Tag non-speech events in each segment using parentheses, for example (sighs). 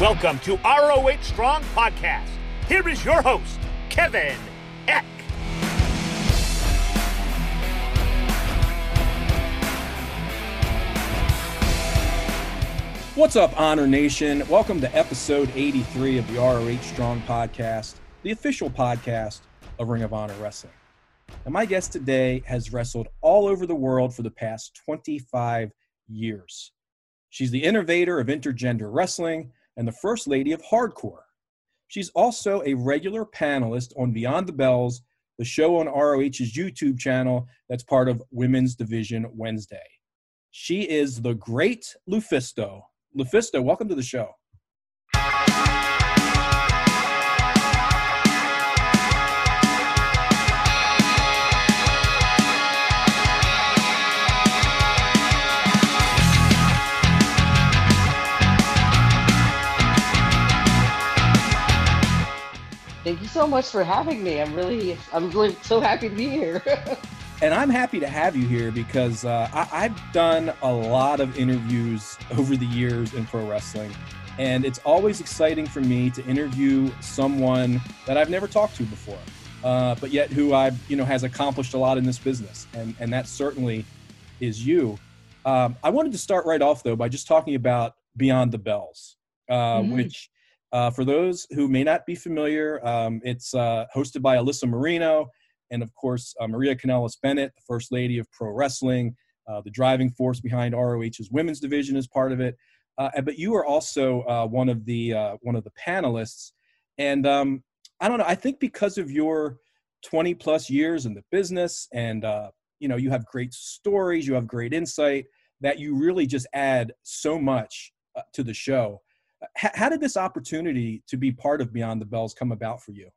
Welcome to ROH Strong Podcast. Here is your host, Kevin Eck. What's up, Honor Nation? Welcome to episode 83 of the ROH Strong Podcast, the official podcast of Ring of Honor Wrestling. And my guest today has wrestled all over the world for the past 25 years. She's the innovator of intergender wrestling and the First Lady of Hardcore. She's also a regular panelist on Beyond the Belles, the show on ROH's YouTube channel that's part of Women's Division Wednesday. She is the great LuFisto. LuFisto, welcome to the show. Thank you so much for having me. I'm really, I'm really so happy to be here. (laughs) and I'm happy to have you here because uh, I, have done a lot of interviews over the years in pro wrestling, and it's always exciting for me to interview someone that I've never talked to before, uh, but yet who I, you know, has accomplished a lot in this business, and and that certainly is you. Um, I wanted to start right off though by just talking about Beyond the Belles, uh, mm-hmm. which uh, for those who may not be familiar, um, it's uh, hosted by Alyssa Marino and, of course, uh, Maria Kanellis Bennett, the First Lady of Pro Wrestling, uh, the driving force behind ROH's women's division is part of it. Uh, but you are also uh, one of the one of the panelists, and um, I don't know. I think because of your 20 plus years in the business, and you know, you have great stories, you have great insight, that you really just add so much to the show how did this opportunity to be part of Beyond the Belles come about for you?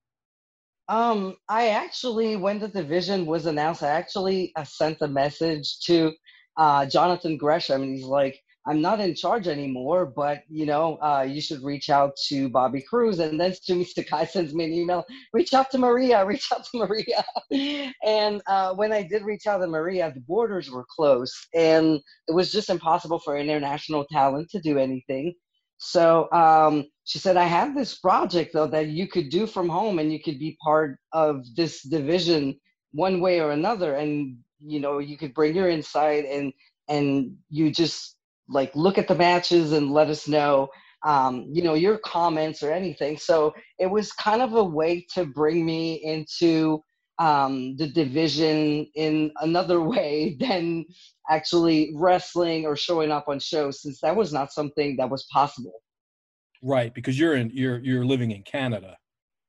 Um, I actually, when the division was announced, I actually uh, sent a message to uh, Jonathan Gresham, and he's like, "I'm not in charge anymore, but you know, uh, you should reach out to Bobby Cruz." And then (laughs) Sumi Sakai sends me an email, "Reach out to Maria, (laughs) reach out to Maria." and uh, when I did reach out to Maria, the borders were closed, and it was just impossible for international talent to do anything. So um, she said, I have this project though that you could do from home and you could be part of this division one way or another. And, you know, you could bring your insight and, and you just like look at the matches and let us know, um, you know, your comments or anything. So it was kind of a way to bring me into um, the division in another (laughs) way than actually wrestling or showing up on shows since that was not something that was possible. Right because you're in you're you're living in canada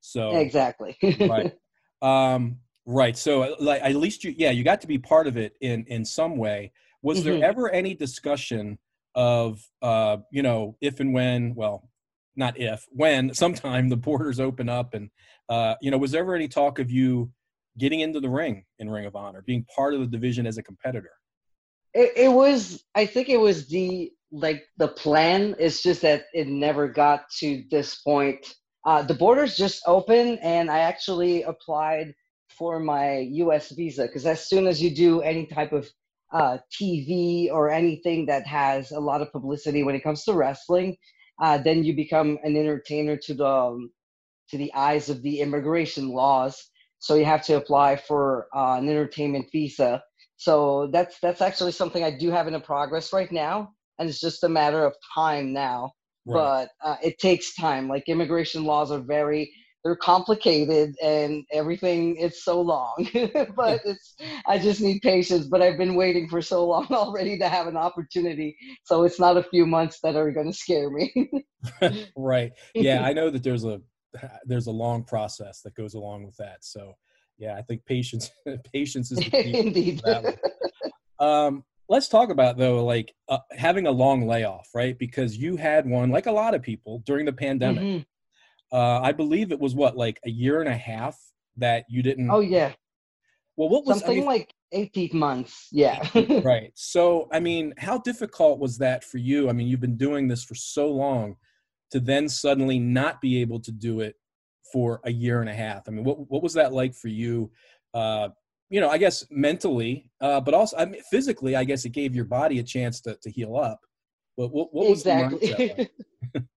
so exactly. (laughs) Right. Um right so like at least you yeah you got to be part of it in in some way. Was mm-hmm. there ever any discussion of uh you know if and when well not if when (laughs) sometime the borders open up and uh you know was there ever any talk of you getting into the ring in ring of honor being part of the division as a competitor. It, it was i think it was the like the plan. It's just that it never got to this point. Uh, the borders just open, and i actually applied for my us visa because as soon as you do any type of uh, tv or anything that has a lot of publicity when it comes to wrestling uh, then you become an entertainer to the um, to the eyes of the immigration laws so you have to apply for uh, an entertainment visa so that's that's actually something I do have in the progress right now, and it's just a matter of time now. Right. But uh, it takes time. Like immigration laws are very they're complicated and everything it's so long (laughs) but it's i just need patience but i've been waiting for so long (laughs) already to have an opportunity so it's not a few months that are going to scare me (laughs) right yeah i know that there's a there's a long process that goes along with that so yeah, I think patience (laughs) patience is (laughs) indeed. um, let's talk about though, like uh, having a long layoff, right? Because you had one, like a lot of people, during the pandemic. Mm-hmm. Uh, I believe it was what, like a year and a half that you didn't. Oh yeah. Well, what was something I mean, like eighteen months? Yeah. (laughs) right. So, I mean, how difficult was that for you? I mean, you've been doing this for so long, to then suddenly not be able to do it for a year and a half. I mean, what what was that like for you? Uh, you know, I guess mentally, uh, but also I mean, physically. I guess it gave your body a chance to to heal up. But what, what was exactly? like? (laughs) (laughs)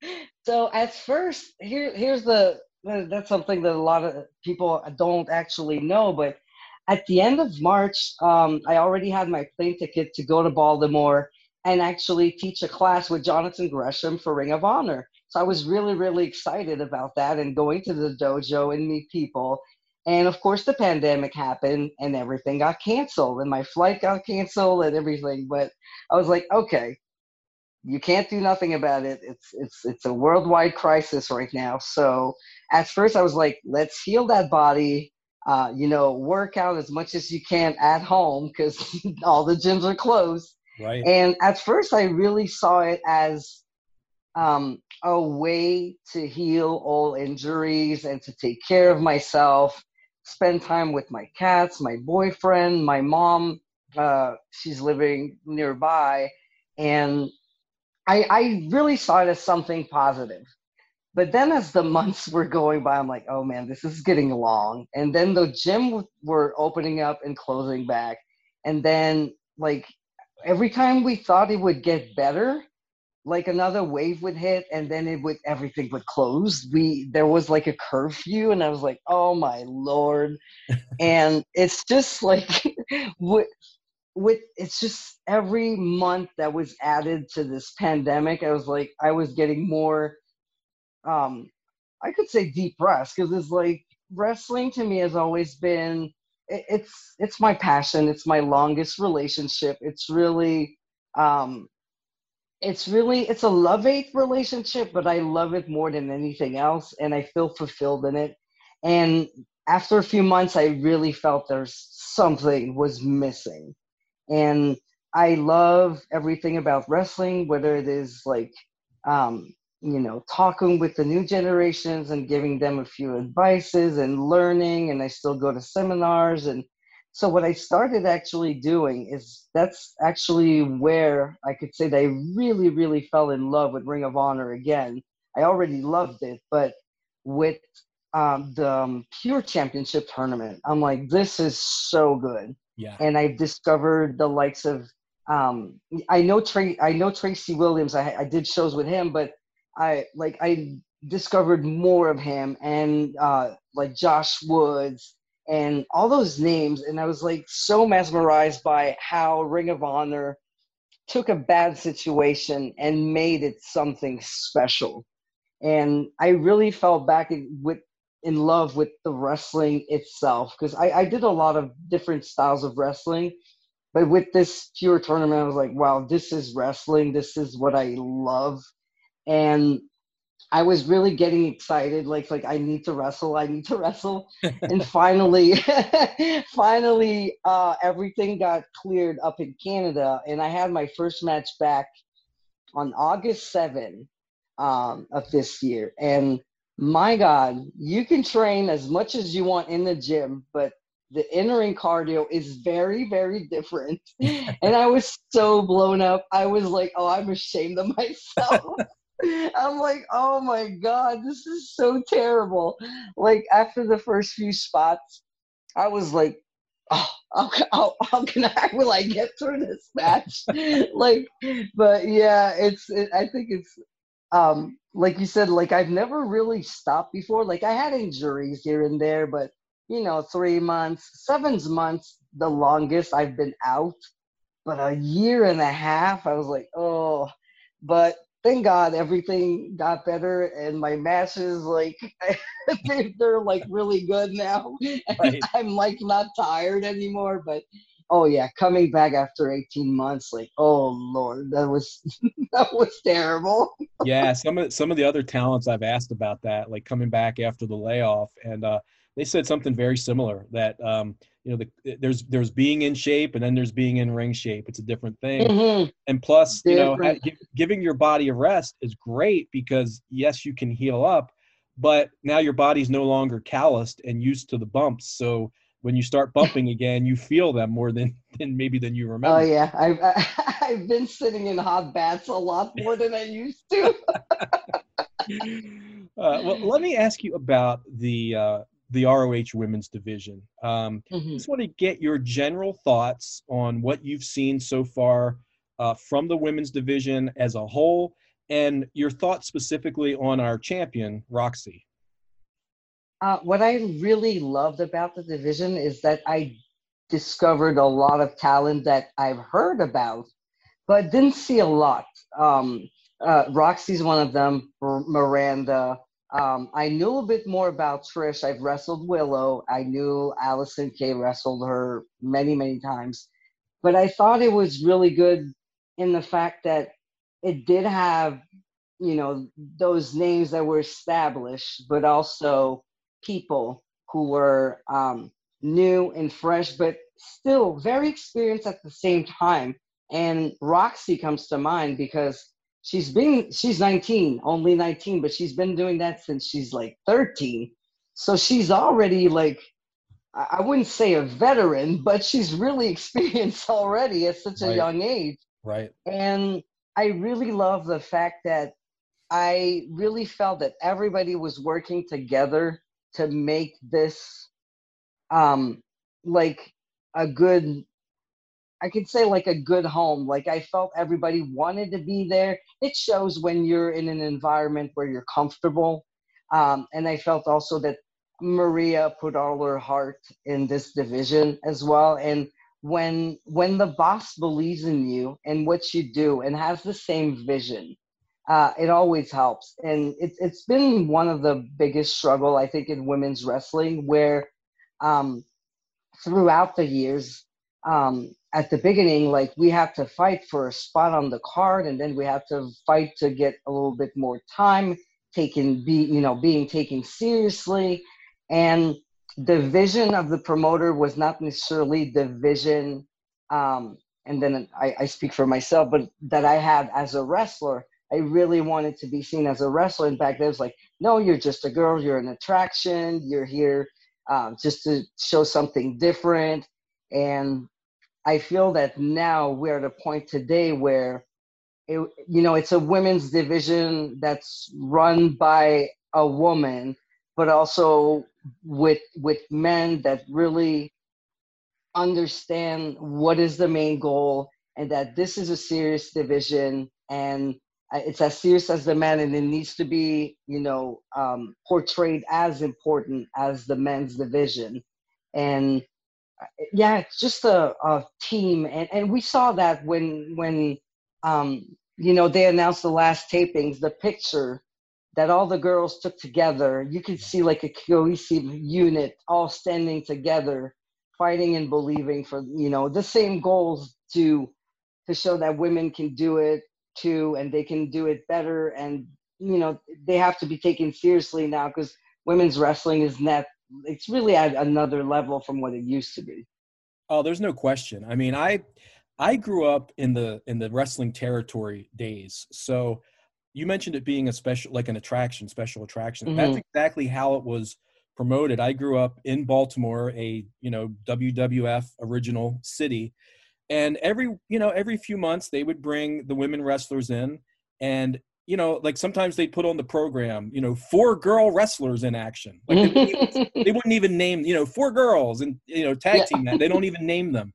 So at first, here here's the that's something that a lot of people don't actually know, but at the end of March, um, I already had my plane ticket to go to Baltimore and actually teach a class with Jonathan Gresham for Ring of Honor. So I was really, really excited about that and going to the dojo and meet people. And of course, the pandemic happened and everything got canceled, and my flight got canceled and everything. But I was like, okay, you can't do nothing about it. It's it's it's a worldwide crisis right now. So at first, I was like, let's heal that body. Uh, you know, work out as much as you can at home because (laughs) all the gyms are closed. Right. And at first, I really saw it as um, a way to heal all injuries and to take care of myself, spend time with my cats, my boyfriend, my mom. Uh, she's living nearby. And I, I really saw it as something positive. But then as the (laughs) months were going by, I'm like, oh man, this is getting long. And then the gym were opening up and closing back. And then, like, every time we thought it would get better, like another wave would hit and then it would everything would close. We there was like a curfew and i was like oh my lord. (laughs) And it's just like (laughs) with with it's just every month that was added to this pandemic i was like i was getting more um i could say depressed because it's like wrestling to me has always been it, it's it's my passion. It's my longest relationship. It's really um it's really it's a love hate relationship but i love it more than anything else and i feel fulfilled in it. And after a few months i really felt there's something was missing. And i love everything about wrestling whether it is like um, you know talking with the new generations and giving them a few advices and learning and i still go to seminars and so what I started actually doing is that's actually where I could say that I really, really fell in love with Ring of Honor again. I already loved it, but with um, the um, Pure Championship tournament, I'm like, this is so good. Yeah. And I discovered the likes of um, I know Trey, I know Tracy Williams. I, I did shows with him, but I like I discovered more of him and uh, like Josh Woods and all those names and i was like so mesmerized by how ring of honor took a bad situation and made it something special. And i really fell back in, with in love with the wrestling itself because I, I did a lot of different styles of wrestling but with this pure tournament i was like wow this is wrestling. This is what i love. And I was really getting excited, like like I need to wrestle, I need to wrestle, (laughs) and finally, (laughs) finally, uh, everything got cleared up in Canada, and I had my first match back on August 7 um, of this year, and my God, you can train as much as you want in the gym, but the in-ring cardio is very, very different. (laughs) and I was so blown up. I was like, oh, I'm ashamed of myself. I'm like, oh my god, this is so terrible. Like after the first few spots, I was like, oh, how, how, how can I (laughs) will I get through this match? (laughs) like, but yeah, it's it, I think it's um like you said, like I've never really stopped before. Like I had injuries here and there, but you know, three months, seven months, the longest I've been out. But a year and a half, I was like, oh, but thank God everything got better and my matches like (laughs) they're like really good now. (laughs) Right. I'm like not tired anymore, but oh yeah, coming back after 18 months, like oh lord, that was (laughs) that was terrible. yeah, some of some of the other talents I've asked about that, like coming back after the layoff, and uh, they said something very similar that um, you know the, there's there's being in shape and then there's being in ring shape. It's a different thing. Mm-hmm. and plus different. you know giving your body a rest is great because yes you can heal up but now your body's no longer calloused and used to the bumps. So when you start (laughs) bumping again you feel them more than, (laughs) than maybe than you remember. oh yeah. I've (laughs) i've been sitting in hot baths a lot more than i used to. Uh, well let me ask you about the uh, the ROH women's division. Um, mm-hmm. Just want to get your general thoughts on what you've seen so far uh, from the women's division as a whole, and your thoughts specifically on our champion, Roxy. Uh, what I really loved about the division is that I discovered a lot of talent that I've heard about, but didn't see a lot. Um, uh, Roxy's one of them, Miranda. Um, I knew a bit more about Trish. I've wrestled Willow. I knew Allison Kay wrestled her many, many times. But I thought it was really good in the fact that it did have, you know, those names that were established, but also people who were um, new and fresh, but still very experienced at the same time. And Roxy comes to mind because she's been she's 19, only 19, but she's been doing that since she's like 13. So she's already like I wouldn't say a veteran, (laughs) but she's really (laughs) experienced already at such a right. young age. Right. And I really love the fact that I really felt that everybody was working together to make this um like a good I could say like a good home. Like I felt everybody wanted to be there. It shows when you're in an environment where you're comfortable. Um, and I felt also that Maria put all her heart in this division as well. And when when the boss believes in you and what you do and has the same vision, uh, it always helps. And it's it's been one of the biggest struggle I think in women's wrestling where um, throughout the years um, at the beginning, like we have to fight for a spot on the card, and then we have to fight to get a little bit more time taken, be you know, being taken seriously, and the vision of the promoter was not necessarily the vision. Um, and then I, I speak for myself, but that I had as a wrestler. I really wanted to be seen as a wrestler. In fact, it was like, no, you're just a girl. You're an attraction. You're here um, just to show something different. And I feel that now we're at a point today where, it, you know, it's a women's division that's run by a woman, but also with with men that really understand what is the main goal and that this is a serious division and it's as serious as the men and it needs to be you know um, portrayed as important as the men's division. And yeah, it's just a, a team, and, and we saw that when when um, you know they announced the last tapings, the picture that all the girls took together. You could see like a cohesive unit, all standing together, fighting and believing for you know the same goals to to show that women can do it too, and they can do it better, and you know they have to be taken seriously now because women's wrestling is not it's really at another level from what it used to be. Oh, there's no question. I mean, I I grew up in the in the wrestling territory days. So you mentioned it being a special like an attraction, special attraction. Mm-hmm. That's exactly how it was promoted. I grew up in Baltimore, a, you know, WWF original city. And every, you know, every few months they would bring the women wrestlers in and you know, like sometimes they put on the program, you know, four girl wrestlers in action. Like they, wouldn't even, (laughs) they wouldn't even name, you know, four girls and you know tag yeah. team that. They don't even name them.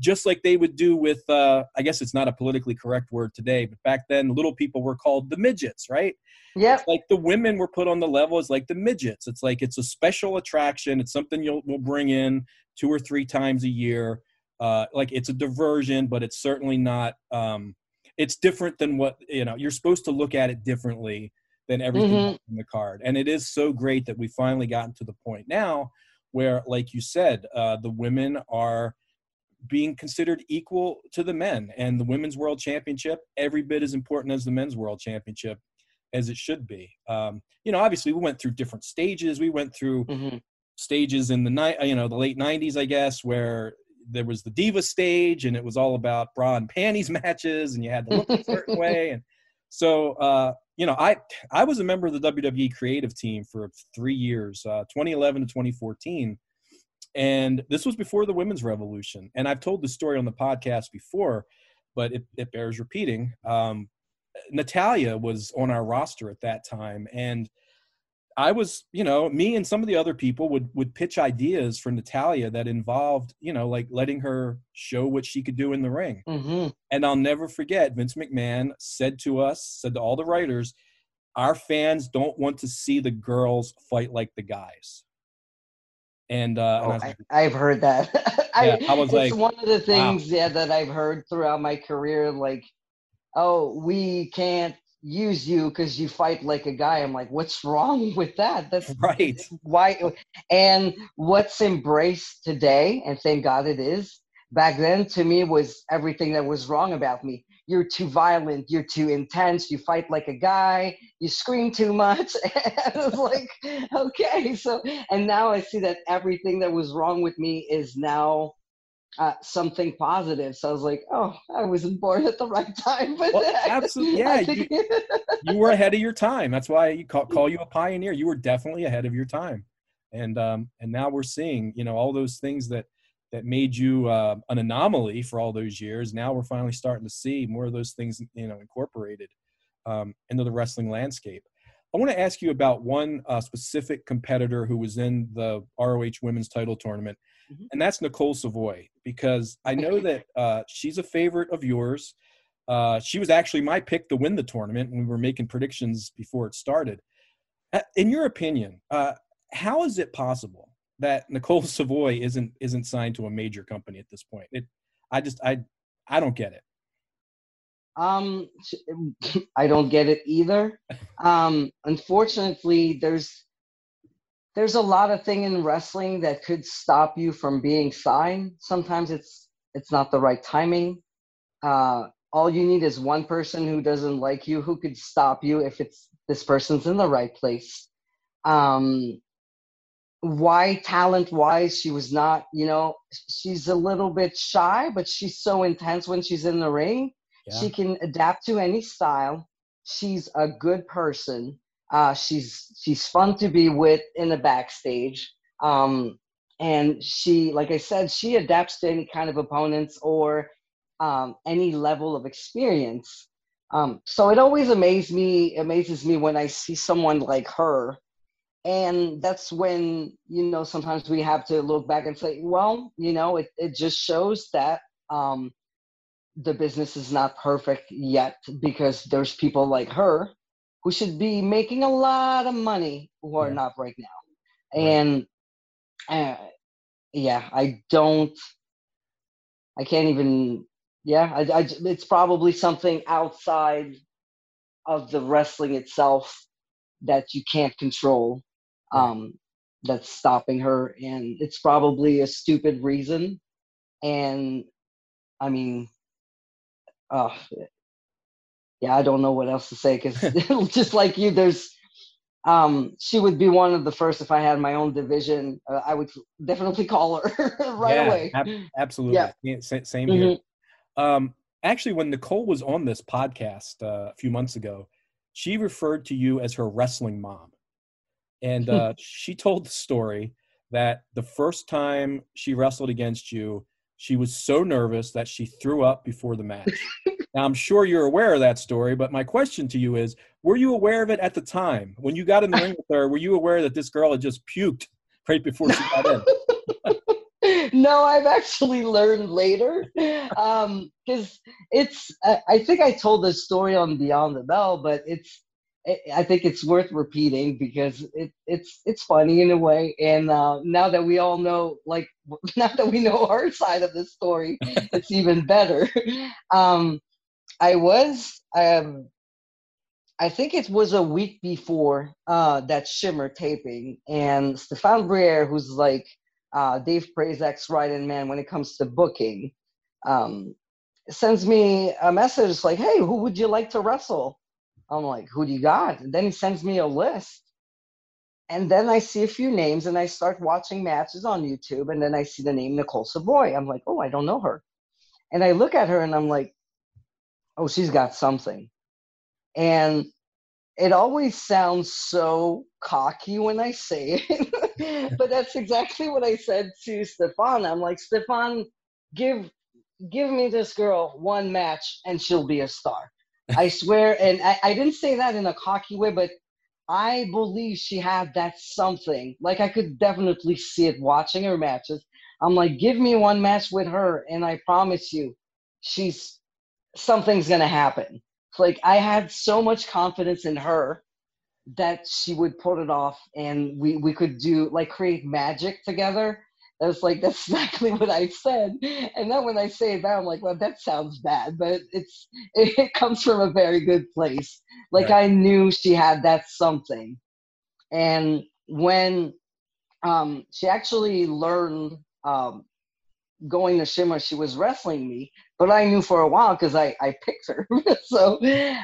Just like they would do with, uh, I guess it's not a politically correct word today, but back then, little people were called the midgets, right? Yeah. Like the women were put on the level as like the midgets. It's like it's a special attraction. It's something you'll we'll bring in two or three times a year. Uh, like it's a diversion, but it's certainly not. Um, it's different than what you know you're supposed to look at it differently than everything mm-hmm. in the card and it is so great that we finally gotten to the point now where like you said uh, the women are being considered equal to the men and the women's world championship every bit as important as the men's world championship as it should be um, you know obviously we went through different stages we went through mm-hmm. stages in the night you know the late 90s i guess where there was the diva stage and it was all about bra and panties (laughs) matches and you had to look a certain (laughs) way and so uh, you know i i was a member of the wwe creative team for three years uh, 2011 to 2014 and this was before the women's revolution and i've told the story on the podcast before but it, it bears repeating. Um, Natalya was on our roster at that time and I was, you know, me and some of the other people would would pitch ideas for Natalya that involved, you know, like letting her show what she could do in the ring. Mm-hmm. And I'll never forget, Vince McMahon said to us, said to all the writers, our fans don't want to see the girls fight like the guys. And, uh, oh, and I like, have heard that. (laughs) yeah, I, I was it's like, one of the things, wow. yeah, that I've heard throughout my career. Like, oh, we can't use you because you fight like a guy. I'm like, what's wrong (laughs) with that? That's right. Why? (laughs) And what's embraced today, and thank God it is. Back then, to me, was everything that was wrong about me you're too violent, you're too intense, you fight like a guy, you scream too much. (laughs) and I was like, okay. So, and now I see that everything that was wrong with me is now uh, something positive. So I was like, oh, I wasn't born at the right time. But well, absolutely, (laughs) yeah, you, (laughs) you, were ahead of your time. That's why you call, call you a pioneer. You were definitely ahead of your time. And um, and now we're seeing, you know, all those things that that made you uh, an anomaly for all those years. Now we're finally starting to see more of those things, you know, incorporated um, into the wrestling landscape. I want to ask you about one uh, specific competitor who was in the ROH Women's Title Tournament, mm-hmm. and that's Nicole Savoy, because I know that uh, she's a favorite of yours. Uh, she was actually my pick to win the tournament when we were making predictions before it started. Uh, in your opinion, uh, how is it possible that Nicole (laughs) Savoy isn't isn't signed to a major company at this point. It, I just I I don't get it. Um, (laughs) I don't get it either. Um, unfortunately, there's there's a lot of thing in wrestling that could stop you from being signed. Sometimes it's it's not the right timing. Uh, all you need is one person who doesn't like you who could stop you if it's this person's in the right place. Um, why talent wise she was not you know she's a little bit shy but she's so intense when she's in the ring yeah. she can adapt to any style she's a good person uh, she's she's fun to be with in the backstage. Um, and she like i said she adapts to any kind of opponents or um, any level of experience. Um, so it always amazes me amazes me when i see someone like her. And that's when you know sometimes we have to look back and say well you know it, it just shows that um, the business is not perfect yet because there's people like her who should be making a lot of money who are yeah. not right now right. and uh, yeah i don't i can't even yeah I, I, it's probably something outside of the wrestling itself that you can't control um, that's stopping her, and it's probably a stupid reason. And I mean, uh, yeah, I don't know what else to say because (laughs) (laughs) just like you, there's um, she would be one of the first if I had my own division. Uh, I would definitely call her (laughs) right yeah, away. Ab- absolutely, yeah. same here. Mm-hmm. Um, actually, when Nicole was on this podcast uh, a few months ago, she referred to you as her wrestling mom and uh, she told the story that the first time she wrestled against you, she was so nervous that she threw up before the match. now, I'm sure you're aware of that story, but my question to you is were you aware of it at the time? When you got in the ring with her, were you aware that this girl had just puked right before she got in? (laughs) no, I've actually learned later because um, it's. I think I told this story on Beyond the Belle, but it's I think it's worth repeating because it, it's it's funny in a way. And uh, now that we all know, like (laughs) now that we know our side of the story, (laughs) it's even better. Um, I was, um, I think it was a week before uh, that Shimmer taping, and Stefan Briere, who's like uh, Dave Prazak's right-hand man when it comes to booking, um, sends me a message like, "Hey, who would you like to wrestle?" I'm like, who do you got? And then he sends me a list. And then I see a few names and I start watching matches on YouTube. And then I see the name Nicole Savoy. I'm like, oh, I don't know her. And I look at her and I'm like, oh, she's got something. And it always sounds so cocky when I say it. (laughs) but that's exactly what I said to Stefan. I'm like, Stefan, give give me this girl one match and she'll be a star. I swear, and I, I didn't say that in a cocky way, but I believe she had that something. Like I could definitely see it watching her matches. I'm like, give me one match with her, and I promise you, she's something's gonna happen. Like I had so much confidence in her that she would put it off, and we we could do like create magic together. That's like that's (laughs) exactly what I said. And then when I say that, I'm like, well, that sounds bad, but it's (laughs) it, comes from a very good place. Like right. I knew she had that something, and when um, she actually learned um, going to Shimmer, she was wrestling me, but I knew for a while because I, I picked her. (laughs) so,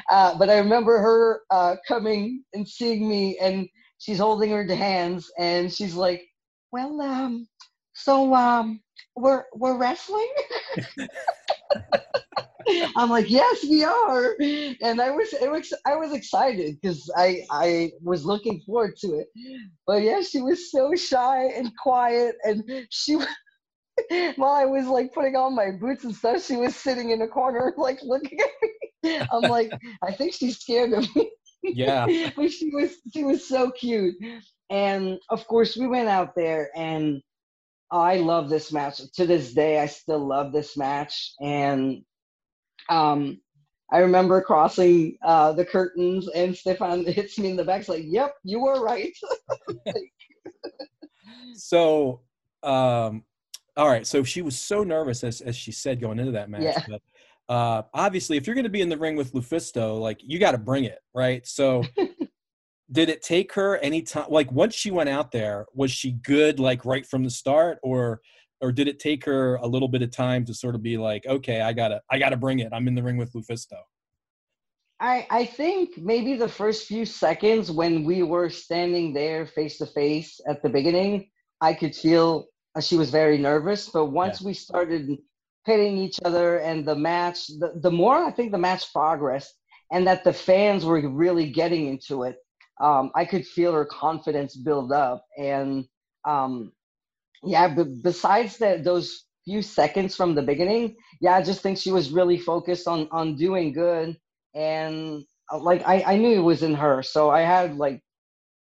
uh, but I remember her uh, coming and seeing me, and she's holding her hands, and she's like, "Well, um, so um, we're we're wrestling." (laughs) I'm like, yes, we are, and I was, it was, I was excited because I, I was looking forward to it. But yeah, she was so shy and quiet, and she, (laughs) while I was like putting on my boots and stuff, she was sitting in a corner, (laughs) like looking at me. I'm like, I think she's scared of me. Yeah. but she was, she was so cute, and of course, we went out there and. I love this match. To this day, I still love this match. And um, I remember crossing uh, the curtains and Stefan (laughs) hits me in the back. It's like, yep, you were right. (laughs) so, um, all right. So she was so nervous, as, as she said, going into that match. Yeah. But, uh, obviously, if you're going to be in the ring with LuFisto, like you got to bring it, right? So, (laughs) did it take her any time? Like once she went out there, was she good, like right from the start, or or did it take her a little bit of time to sort of be like, okay, I gotta, I gotta bring it. I'm in the ring with LuFisto. I, I think maybe the first few seconds when we were standing there face to face at the beginning, I could feel uh, she was very nervous. But once yeah. we started hitting each other and the match, the, the more I think the match progressed and that the fans were really getting into it, um, I could feel her confidence build up. And um, yeah, besides that, those few seconds from the beginning, yeah, I just think she was really focused on on doing good, and uh, like I I knew it was in her, so I had like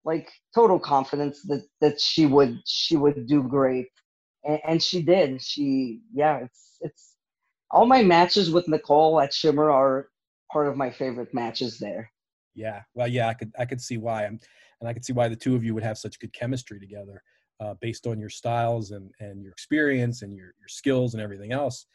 like total confidence that that she would she would do great, and, and she did. She yeah, it's it's all my matches with Nicole at Shimmer are part of my favorite matches there. Yeah, well, yeah, I could I could see why, I'm, and I could see why the two of you would have such good chemistry together uh, based on your styles and, and your experience and your, your skills and everything else.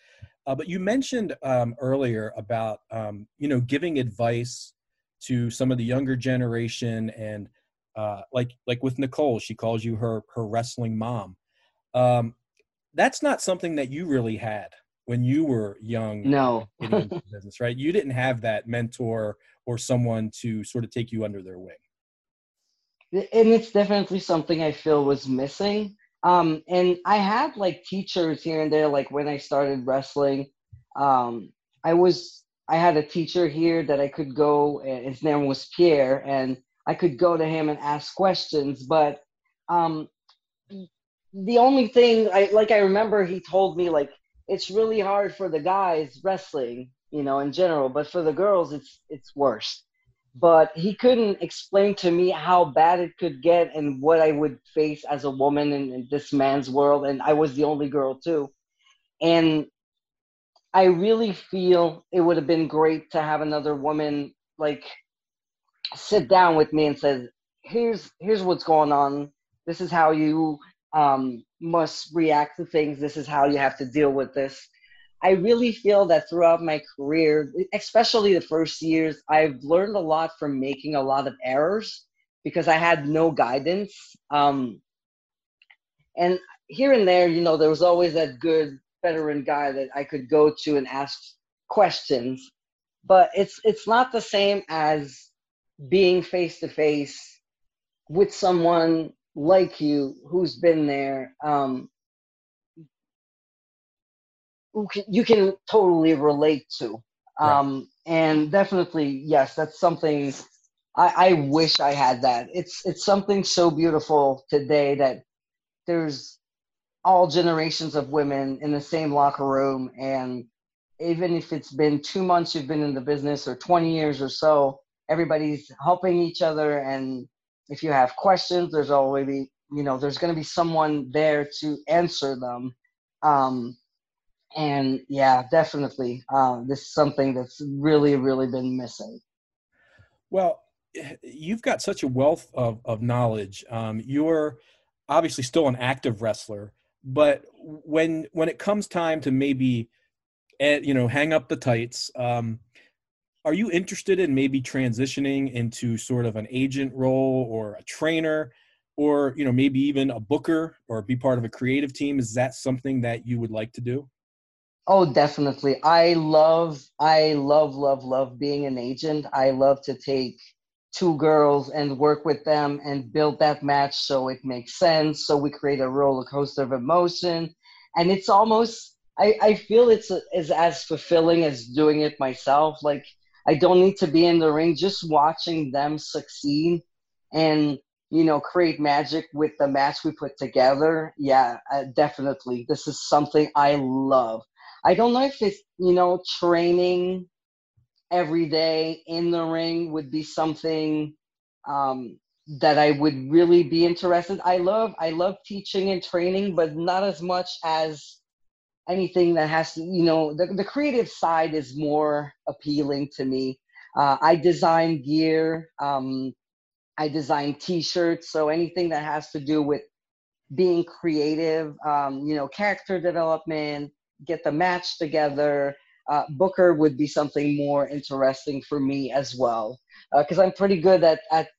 Uh, but you mentioned um, earlier about um, you know giving advice to some of the younger generation and uh, like like with Nicole, she calls you her her wrestling mom. Um, that's not something that you really had when you were young. No, business, right? You didn't have that mentor or someone to sort of take you under their wing and it's definitely something I feel was missing. Um, and I had like teachers here and there, like when I started wrestling, um, I was I had a teacher here that I could go. And his name was Pierre, and I could go to him and ask questions. But um, the only thing I like, I remember he told me like it's really hard for the guys wrestling, you know, in general, but for the girls, it's it's worse but he couldn't explain to me how bad it could get and what I would face as a woman in, in, this man's world. And I was the only girl too. And I really feel it would have been great to have another woman like sit down with me and says, "Here's here's what's going on. This is how you um, must react to things. This is how you have to deal with this." I really feel that throughout my career, especially the first years, I've learned a lot from making a lot of errors because I had no guidance. Um, and here and there, you know, there was always that good veteran guy that I could go to and ask questions. But it's it's not the same as being face to face with someone like you who's been there. Um, you can totally relate to. Um, right. And definitely, yes, that's something I, I wish I had that. It's it's something so beautiful today that there's all generations of women in the same locker room, and even if it's been two months you've been in the business or 20 years or so, everybody's helping each other and if you have questions there's always you know there's going to be someone there to answer them um, and yeah definitely um, this is something that's really really been missing. Well you've got such a wealth of, of knowledge. Um, you're obviously still an active wrestler but when when it comes time to maybe eh, you know hang up the tights um, are you interested in maybe transitioning into sort of an agent role or a trainer or you know maybe even a booker or be part of a creative team? Is that something that you would like to do oh definitely. I love i love love love being an agent. I love to take two girls and work with them and build that match so it makes sense so we create a roller coaster of emotion. And it's almost i, I feel it's is as fulfilling as doing it myself. Like i don't need to be in the ring just watching them succeed and you know, create magic with the match we put together, yeah, uh, definitely. This is something I love. I don't know if it's, you know, training every day in the ring would be something um, that I would really be interested. I love I love teaching and training, but not as much as anything that has to, you know, the, the creative side is more appealing to me. Uh, I design gear. Um, I design T-shirts, so anything that has to do with being creative, um, you know, character development, get the match together. Uh, Booker would be something more interesting for me as well, because uh, I'm pretty good at at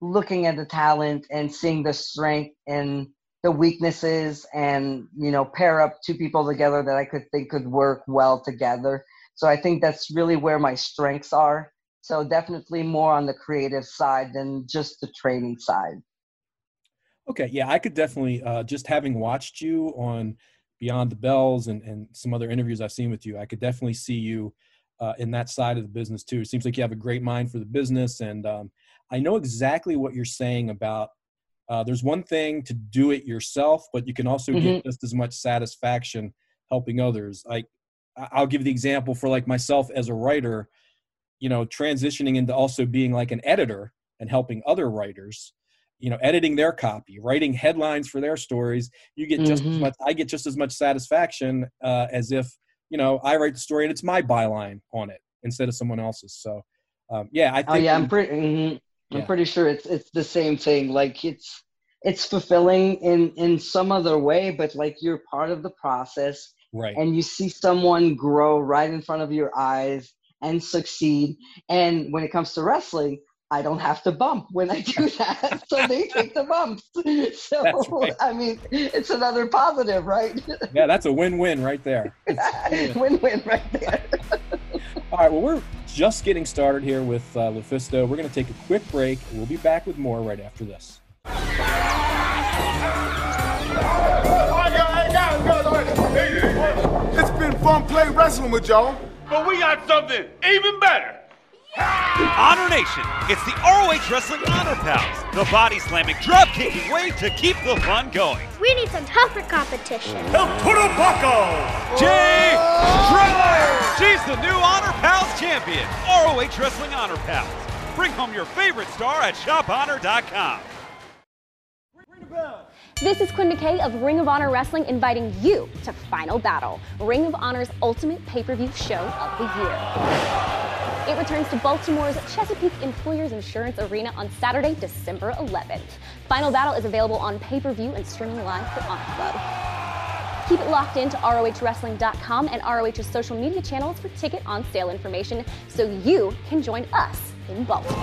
looking at the talent and seeing the strength and the weaknesses, and you know, pair up two people together that I could think could work well together. So I think that's really where my strengths are. So definitely more on the creative side than just the training side. Okay, yeah, I could definitely uh, just having watched you on Beyond the Belles and, and some other interviews I've seen with you, I could definitely see you uh, in that side of the business too. It seems like you have a great mind for the business, and um, I know exactly what you're saying about. Uh, there's one thing to do it yourself, but you can also mm-hmm. get just as much satisfaction helping others. Like I'll give the example for like myself as a writer you know transitioning into also being like an editor and helping other writers you know editing their copy writing headlines for their stories you get just mm-hmm. as much i get just as much satisfaction uh, as if you know i write the story and it's my byline on it instead of someone else's so um, yeah i think oh, yeah i'm pretty mm-hmm. i'm pretty sure it's it's the same thing like it's it's fulfilling in in some other way but like you're part of the process right and you see someone grow right in front of your eyes and succeed. And when it comes to wrestling, I don't have to bump when I do (laughs) that. (laughs) so they take the bumps. (laughs) So, right. I mean, it's another positive, right? yeah, that's a win win right there. win win right there. All right, well, we're just getting started here with uh, Lufisto. We're going to take a quick break. We'll be back with more right after this. It's been fun playing wrestling with y'all. But we got something even better. Honor Nation, it's the ROH Wrestling Honor Pals, the body slamming, drop kicking way to keep the fun going. We need some tougher competition. El Puro Paco! Jay Triller! She's the new Honor Pals champion. ROH Wrestling Honor Pals. Bring home your favorite star at shophonor.com. Ring. This is Quinn McKay of Ring of Honor Wrestling inviting you to Final Battle, Ring of Honor's ultimate pay per view show of the year. It returns to Baltimore's Chesapeake Employers Insurance Arena on Saturday, December 11th. Final Battle is available on pay per view and streaming live for Honor Club. Keep it locked in into ROHWrestling.com and ROH's social media channels for ticket on sale information so you can join us in Baltimore.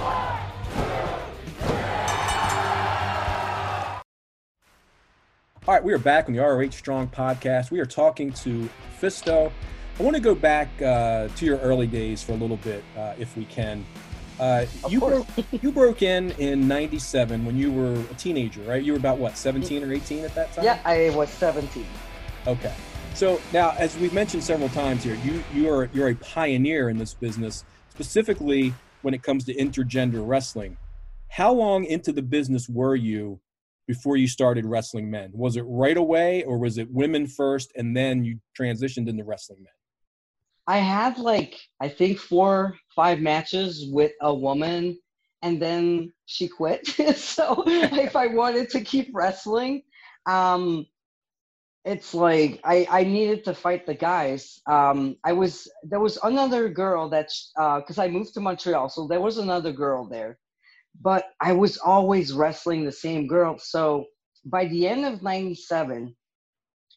All right, we are back on the ROH Strong podcast. We are talking to Fisto. I want to go back uh, to your early days for a little bit, uh, if we can. Uh, you broke, you broke in in '97 when you were a teenager, right? You were about what, 17 or 18 at that time? Yeah, I was 17. Okay. So now, as we've mentioned several times here, you you are you're a pioneer in this business, specifically when it comes to intergender wrestling. How long into the business were you before you started wrestling men? Was it right away or was it women first and then you transitioned into wrestling men? I had like I think four five matches with a woman, and then she quit. (laughs) so if I wanted to keep wrestling, um, it's like I, I needed to fight the guys. Um, I was there was another girl that because uh, I moved to Montreal, so there was another girl there, but I was always wrestling the same girl. So by the end of '97,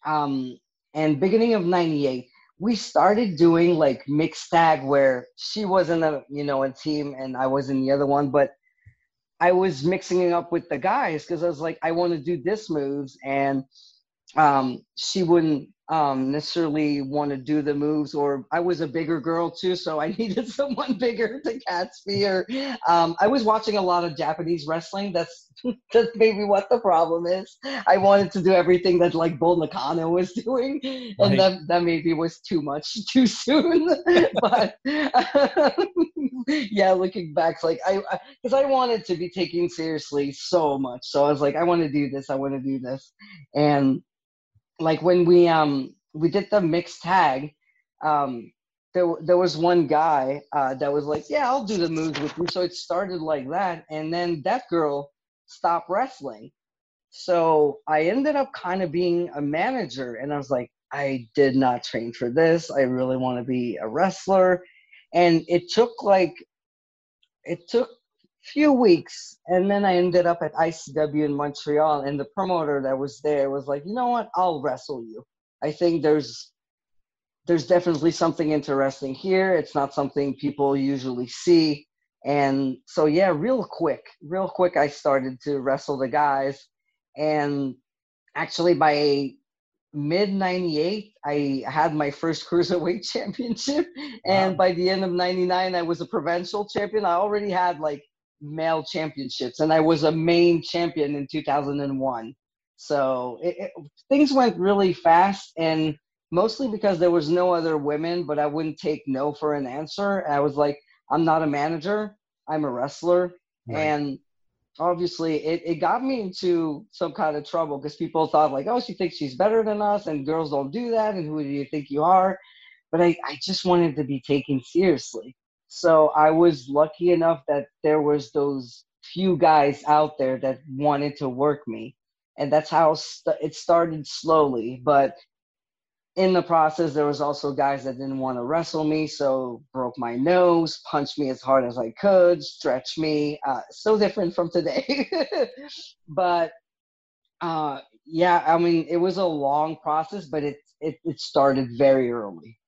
um, and beginning of '98, we started doing like mixed tag where she was in a you know a team and I was in the other one, but I was mixing it up with the guys because I was like I want to do this moves and um, she wouldn't um, necessarily want to do the moves or i was a bigger girl too so i (laughs) needed someone bigger to catch me or um, i was watching a lot of japanese wrestling that's (laughs) that's maybe what the problem is i wanted to do everything that like bull nakano was doing and right. that, that maybe was too much (laughs) too soon but yeah looking back it's like i because I, I wanted to be taken seriously so much so i was like i want to do this i want to do this and like when we um we did the mixed tag, um there there was one guy uh, that was like, yeah, I'll do the moves with you. So it started like that, and then that girl stopped wrestling. So I ended up kind of being a manager, and I was like, I did not train for this. I really want to be a wrestler, and it took like it took few weeks and then i ended up at icw in montreal and the promoter that was there was like you know what? I'll wrestle you. I think there's there's definitely something interesting here. It's not something people usually see. And so yeah real quick real quick i started to wrestle the guys. And actually by mid 98 i had my first cruiserweight (laughs) championship. And wow. by the end of 99 i was a provincial champion. I already had like male championships, and I was a main champion in 2001. So it, it, things went really fast, and mostly because there was no other women, but I wouldn't take no for an answer. I was like, I'm not a manager, I'm a wrestler. Right. And obviously, it, it got me into some kind of trouble because people thought, like, oh, she thinks she's better than us, and girls don't do that, and who do you think you are? But I, I just wanted to be taken seriously. So I was lucky enough that there was those few guys out there that wanted to work me, and that's how st- it started slowly. But in the process, there was also guys that didn't want to wrestle me, so broke my nose, punched me as hard as I could, stretched me. Uh, so different from today, (laughs) but uh, yeah, I mean, it was a long process, but it it, it started very early.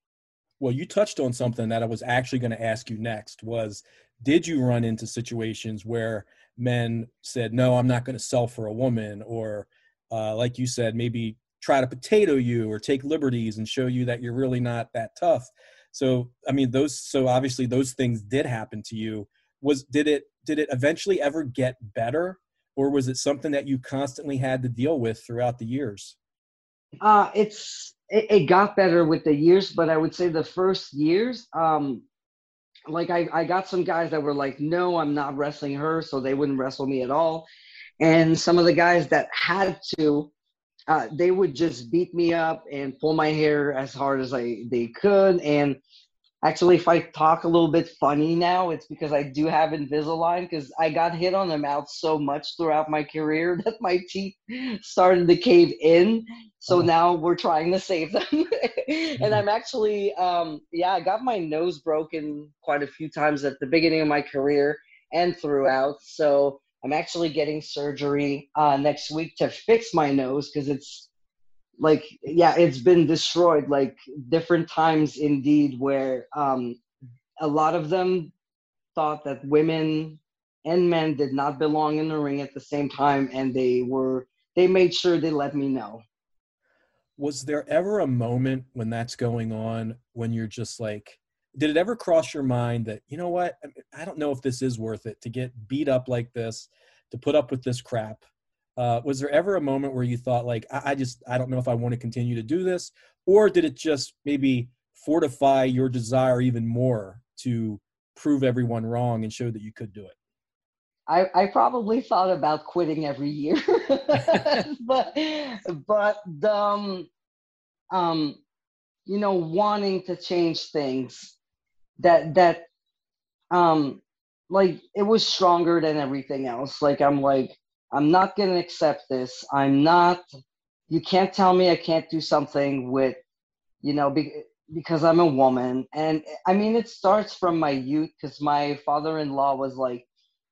Well, you touched on something that I was actually going to ask you next was did you run into situations where men said, no, I'm not going to sell for a woman or uh, like you said, maybe try to potato you or take liberties and show you that you're really not that tough. So, I mean, those, so obviously those things did happen to you. Was, did it, did it eventually ever get better or was it something that you constantly had to deal with throughout the years? Uh, it's it, it, got better with the years, but I would say the first years, um, like I, I got some guys that were like, no, I'm not wrestling her, so they wouldn't wrestle me at all. And some of the guys that had to, uh, they would just beat me up and pull my hair as hard as I they could. And Actually, if I talk a little bit funny now, it's because I do have Invisalign because I got hit on the mouth so much throughout my career (laughs) that my teeth started to cave in. So oh. now we're trying to save them. (laughs) and mm-hmm. I'm actually, um, yeah, I got my nose broken quite a few times at the beginning of my career and throughout. So I'm actually getting surgery uh, next week to fix my nose because it's like yeah it's been destroyed like different times indeed where um a lot of them thought that women and men did not belong in the ring at the same time and they were they made sure they let me know. Was there ever a moment when that's going on when you're just like did it ever cross your mind that you know what? I don't know if this is worth it to get beat up like this to put up with this crap uh, was there ever a moment where you thought like I, I just i don't know if i want to continue to do this or did it just maybe fortify your desire even more to prove everyone wrong and show that you could do it I, I probably thought about quitting every year, (laughs) but but um, um, you know, wanting to change things that that um like it was stronger than everything else. Like I'm like I'm not going to accept this. I'm not you can't tell me I can't do something with you know be, because I'm a woman and I mean it starts from my youth cuz my father-in-law was like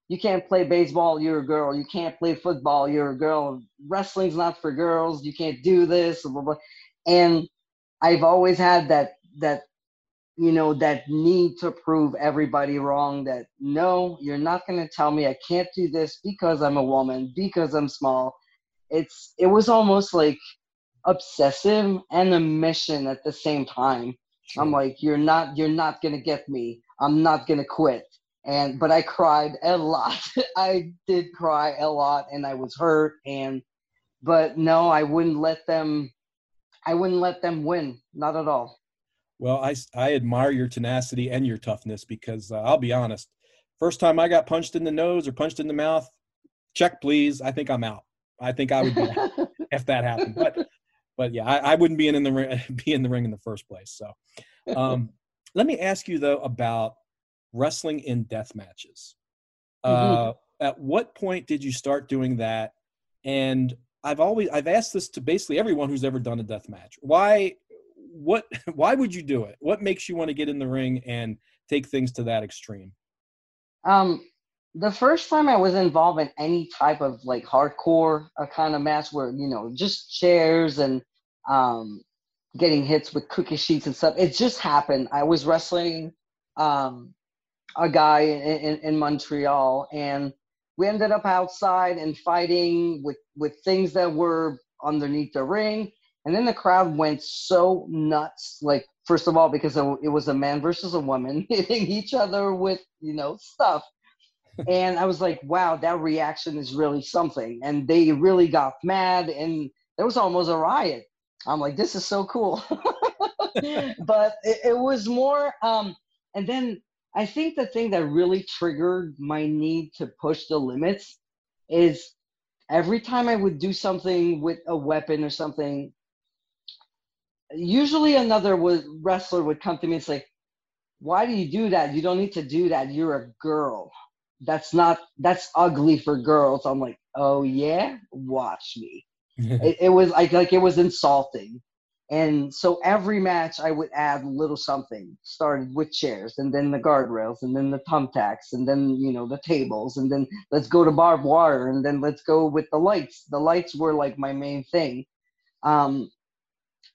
you can't play baseball, you're a girl. You can't play football, you're a girl. Wrestling's not for girls. You can't do this. Blah, blah, blah. And I've always had that that you know that need to prove everybody wrong that no you're not going to tell me i can't do this because i'm a woman because i'm small. It's it was almost like obsessive and a mission at the same time. Sure. i'm like you're not you're not going to get me. I'm not going to quit. And but i cried a lot. (laughs) I did cry a lot and i was hurt and but no i wouldn't let them i wouldn't let them win. Not at all well, I, I admire your tenacity and your toughness because uh, I'll be honest. First time I got punched in the nose or punched in the mouth, check please. I think I'm out. I think I would be (laughs) if that happened. But but yeah, I, I wouldn't be in, in the ring, (laughs) be in the ring in the first place. So um, (laughs) let me ask you though about wrestling in death matches. Mm-hmm. Uh, at what point did you start doing that? And I've always I've asked this to basically everyone who's ever done a death match. Why what (laughs) why would you do it? What makes you want to get in the ring and take things to that extreme? Um the first time i was involved in any type of like hardcore uh, kind of match where you know just chairs and um getting hits with cookie sheets and stuff it just happened. I was wrestling um a guy in, in, in montreal and we ended up outside and fighting with with things that were underneath the ring and then the crowd went so nuts. Like, first of all, because it was a man versus a woman (laughs) hitting each other with, you know, stuff. (laughs) and I was like, wow, that reaction is really something. And they really got mad, and there was almost a riot. I'm like, this is so cool. (laughs) but it, it, was more, um, and then I think the thing that really triggered my need to push the limits is every time I would do something with a weapon or something, usually another would, wrestler would come to me and say, why do you do that? You don't need to do that. You're a girl. That's not, that's ugly for girls. I'm like, oh yeah, watch me. (laughs) it, it, was like, like it was insulting. And so every match I would add a little something, started with chairs and then the guardrails and then the thumbtacks and then, you know, the tables and then let's go to barbed wire and then let's go with the lights. The lights were like my main thing. Um,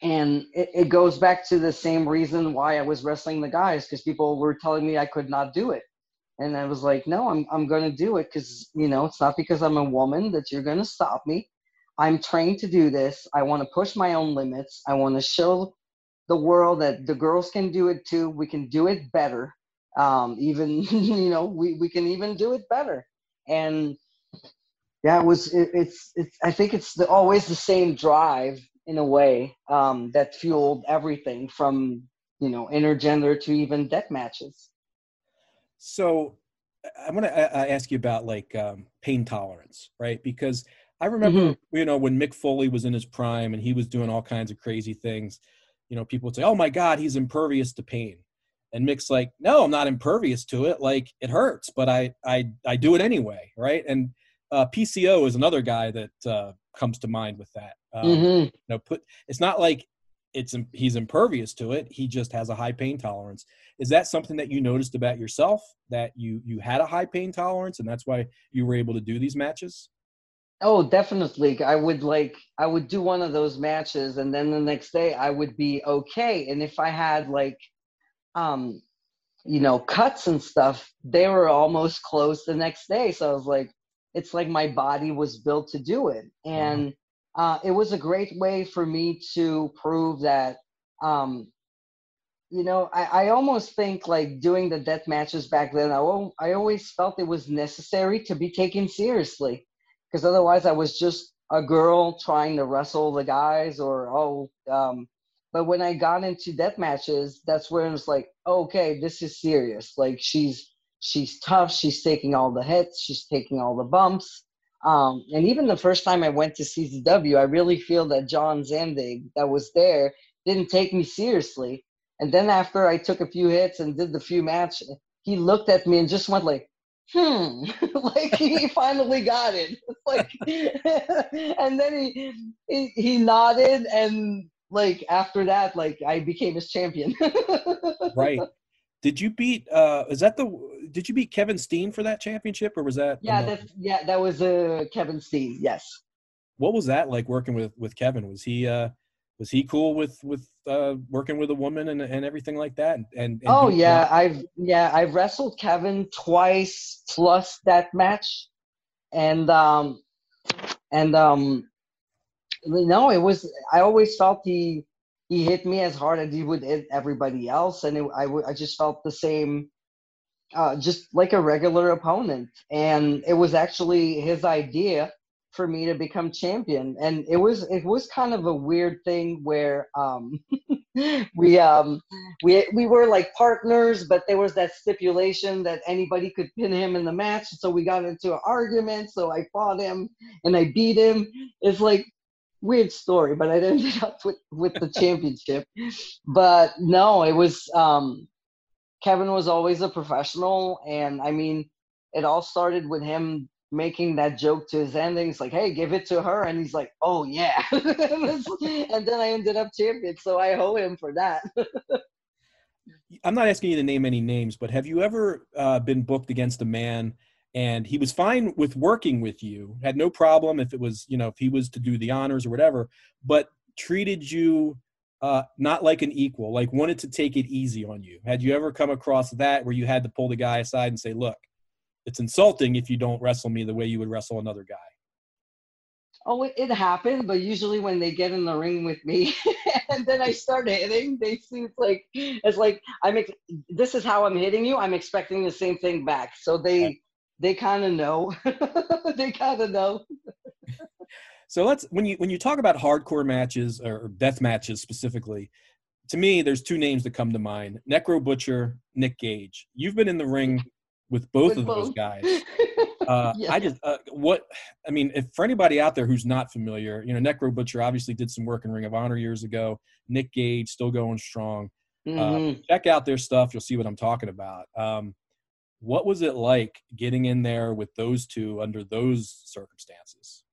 and it, it goes back to the same reason why I was wrestling the guys because people were telling me I could not do it. And I was like, no, I'm, I'm going to do it because, you know, it's not because I'm a woman that you're going to stop me. I'm trained to do this. I want to push my own limits. I want to show the world that the girls can do it too. We can do it better. Um, even, (laughs) you know, we, we can even do it better. And yeah, it was, it, it's, it's, I think it's the, always the same drive in a way um, that fueled everything from you know intergender to even death matches. So I want to ask you about like um, pain tolerance, right? Because I remember, mm-hmm. you know, when Mick Foley was in his prime and he was doing all kinds of crazy things. You know, people would say, "Oh my God, he's impervious to pain," and Mick's like, "No, I'm not impervious to it. Like it hurts, but I I I do it anyway, right?" And uh, PCO is another guy that uh, comes to mind with that. Um, mm-hmm. You know, put it's not like it's he's impervious to it. He just has a high pain tolerance. Is that something that you noticed about yourself that you you had a high pain tolerance and that's why you were able to do these matches? Oh, definitely. I would like I would do one of those matches and then the next day I would be okay. And if I had like um you know cuts and stuff, they were almost closed the next day. So I was like it's like my body was built to do it. And uh, it was a great way for me to prove that, um, you know, I, I almost think like doing the death matches back then, I, I always felt it was necessary to be taken seriously because otherwise I was just a girl trying to wrestle the guys or, oh, um, but when I got into death matches, that's where it was like, okay, this is serious. Like she's she's tough. She's taking all the hits. She's taking all the bumps. Um, and even the first time I went to CZW, I really feel that John Zandig that was there, didn't take me seriously. And then after I took a few hits and did the few match, he looked at me and just went like, hmm, (laughs) like he (laughs) finally got it. (laughs) like, and then he, he he nodded and like after that, like I became his champion. right. Did you beat? uh Is that the? Did you beat Kevin Steen for that championship, or was that? Yeah, that yeah, that was uh Kevin Steen. Yes. What was that like working with with Kevin? Was he uh was he cool with with uh working with a woman and and everything like that? And, and, and oh yeah, I've yeah I've wrestled Kevin twice plus that match, and um and um no, it was I always felt he he hit me as hard as he would hit everybody else, and it, I, w- I just felt the same, uh, just like a regular opponent. And it was actually his idea for me to become champion, and it was it was kind of a weird thing where um, (laughs) we um we we were like partners, but there was that stipulation that anybody could pin him in the match. So we got into an argument. So I fought him and I beat him. It's like weird story, but I (laughs) ended up with with the championship. But no, it was um, Kevin was always a professional, and I mean, it all started with him making that joke to his endings, like, "Hey, give it to her," and he's like, "Oh yeah," (laughs) and then I ended up champion, so I owe him for that. (laughs) I'm not asking you to name any names, but have you ever uh, been booked against a man? And he was fine with working with you had no problem if it was you know if he was to do the honors or whatever but treated you uh, not like an equal like wanted to take it easy on you had you ever come across that where you had to pull the guy aside and say look it's insulting if you don't wrestle me the way you would wrestle another guy Oh, it, happened, but usually when they get in the ring with me (laughs) and then I start hitting, they seem like it's like I'm. Ex- this is how I'm hitting you. I'm expecting the same thing back. So they they kind of know. (laughs) they kind of know. so let's when you when you talk about hardcore matches or death matches specifically, to me there's two names that come to mind: Necro Butcher, Nick Gage. You've been in the ring with both with of both. those guys. (laughs) Uh, yeah. I just uh, what I mean, if for anybody out there who's not familiar, you know, Necro Butcher obviously did some work in Ring of Honor years ago. Nick Gage still going strong. Uh, mm-hmm. Uh, check out their stuff; you'll see what I'm talking about. Um, what was it like getting in there with those two under those circumstances?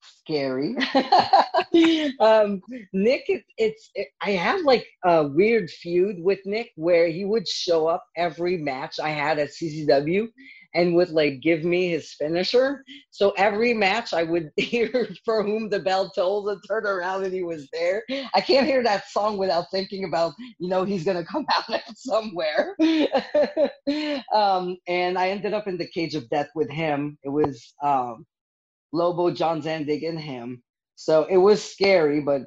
Scary. (laughs) um, Nick, it, it's it, I have like a weird feud with Nick where he would show up every match I had at CZW, and would like give me his finisher. So every match I would (laughs) hear for whom the bell tolls and turn around and he was there. I can't hear that song without thinking about, you know, he's gonna come (laughs) out somewhere. (laughs) um, and I ended up in the cage of death with him. It was um, Lobo, John Zandig, and him. So it was scary, but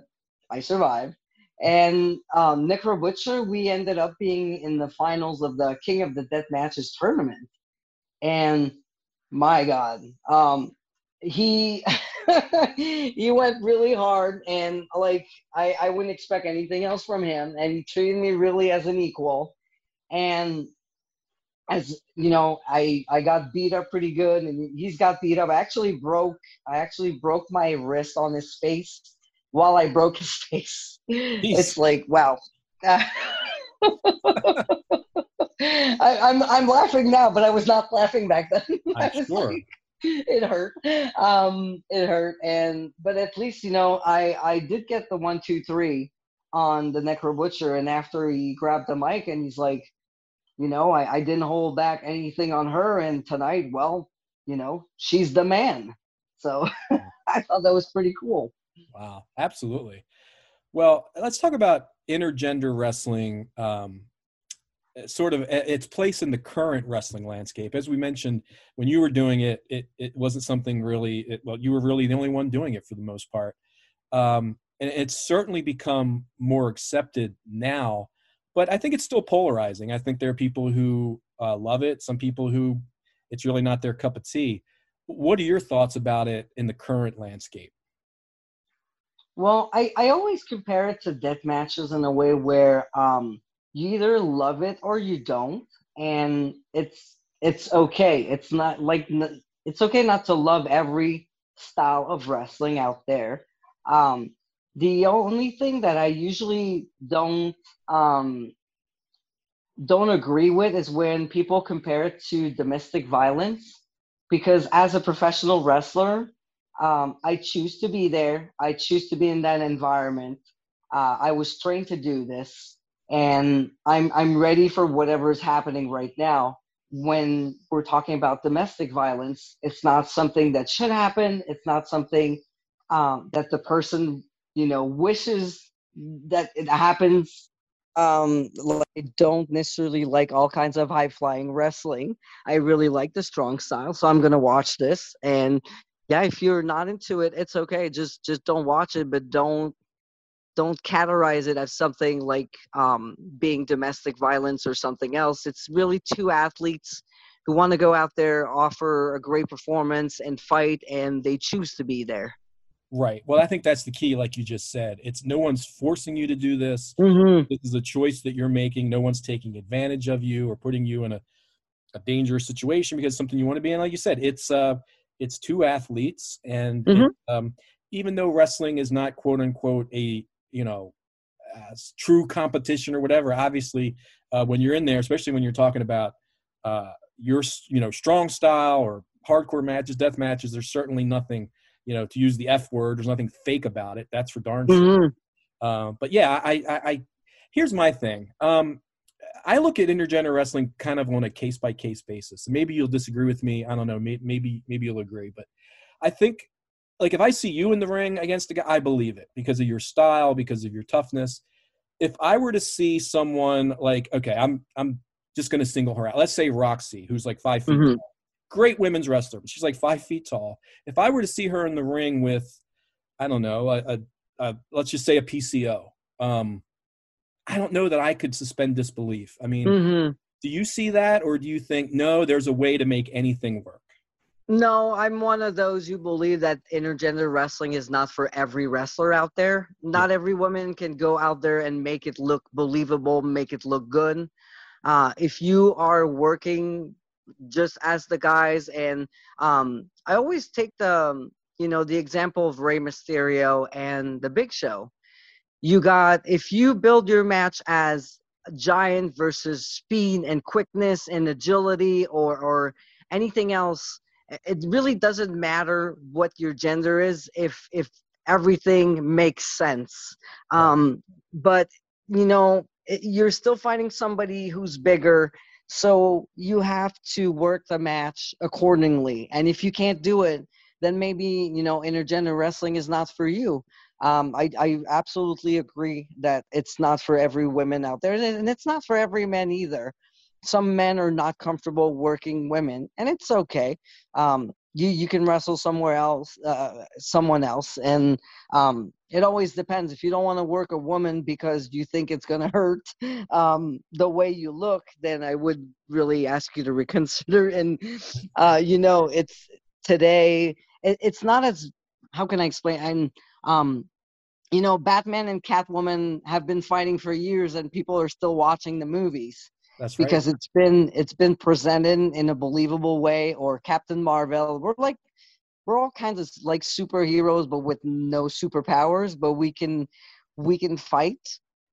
I survived. And um, Necro Butcher, we ended up being in the finals of the King of the Death Matches tournament and my God, um, he (laughs) he went really hard, and like I I wouldn't expect anything else from him, and he treated me really as an equal, and as you know, I I got beat up pretty good, and he's got beat up. I actually broke I actually broke my wrist on his face while I broke his (laughs) face. Jeez. It's like wow. (laughs) I, am I'm, I'm laughing now, but I was not laughing back then. (laughs) I'm sure. Like, it hurt. Um, it hurt, and but at least you know I I did get the one two three on the Necro Butcher, and after he grabbed the mic and he's like, you know, I, I didn't hold back anything on her, and tonight, well, you know, she's the man. So (laughs) I thought that was pretty cool. Wow, absolutely. Well, let's talk about intergender wrestling. Um, sort of uh, its place in the current wrestling landscape. As we mentioned, when you were doing it, it, it wasn't something really, it, well, you were really the only one doing it for the most part. Um, and it's certainly become more accepted now, but I think it's still polarizing. I think there are people who uh, love it, some people who it's really not their cup of tea. What are your thoughts about it in the current landscape? Well, I, I always compare it to death matches in a way where um, you either love it or you don't and it's it's okay it's not like it's okay not to love every style of wrestling out there um The only thing that I usually don't um, don't agree with is when people compare it to domestic violence, because as a professional wrestler, um, I choose to be there. I choose to be in that environment. Uh, I was trained to do this, and I'm I'm ready for whatever is happening right now. When we're talking about domestic violence, it's not something that should happen. It's not something um, that the person you know wishes that it happens um like, i don't necessarily like all kinds of high flying wrestling i really like the strong style so i'm gonna watch this and yeah if you're not into it it's okay just just don't watch it but don't don't categorize it as something like um being domestic violence or something else it's really two athletes who want to go out there offer a great performance and fight and they choose to be there Right. Well, I think that's the key, like you just said. It's no one's forcing you to do this. mm-hmm. This is a choice that you're making. No one's taking advantage of you or putting you in a, a dangerous situation because something you want to be in. Like you said, it's uh, it's two athletes, and Mhm. it, um, even though wrestling is not quote unquote a you know uh, true competition or whatever, obviously uh, when you're in there, especially when you're talking about uh, your you know strong style or hardcore matches, death matches, there's certainly nothing you know to use the F word. There's nothing fake about it. That's for darn sure. Mhm. Uh, but yeah, I, I, I here's my thing. Um, I look at intergender wrestling kind of on a case by case basis. Maybe you'll disagree with me. I don't know. Maybe maybe you'll agree. But I think like if I see you in the ring against a guy, I believe it because of your style, because of your toughness. If I were to see someone like okay, I'm I'm just going to single her out. Let's say Roxy, who's like five feet Mhm. tall, great women's wrestler, but she's like five feet tall. If I were to see her in the ring with, I don't know, a, a, a let's just say a PCO, um, I don't know that I could suspend disbelief. I mean, Mhm. do you see that, or do you think no? There's a way to make anything work. No, I'm one of those who believe that intergender wrestling is not for every wrestler out there. Not every woman can go out there and make it look believable, make it look good. Uh, if you are working just as the guys, and um, I always take the um, you know the example of Rey Mysterio and the Big Show. You got if you build your match as giant versus speed and quickness and agility, or or anything else it really doesn't matter what your gender is if if everything makes sense. Um but you know you're still fighting somebody who's bigger so you have to work the match accordingly. And if you can't do it then maybe you know intergender wrestling is not for you. Um, I, I absolutely agree that it's not for every woman out there and it's not for every man either some men are not comfortable working women and it's okay. Um, you you can wrestle somewhere else uh, someone else and um, it always depends. If you don't want to work a woman because you think it's going (laughs) to hurt um, the way you look then i would really ask you to reconsider. (laughs) And uh, you know it's today it, it's not as how can i explain i'm um, you know batman and catwoman have been fighting for years and people are still watching the movies That's right. because it's been it's been presented in a believable way or captain marvel. We're like we're all kinds of like superheroes but with no superpowers but we can we can fight.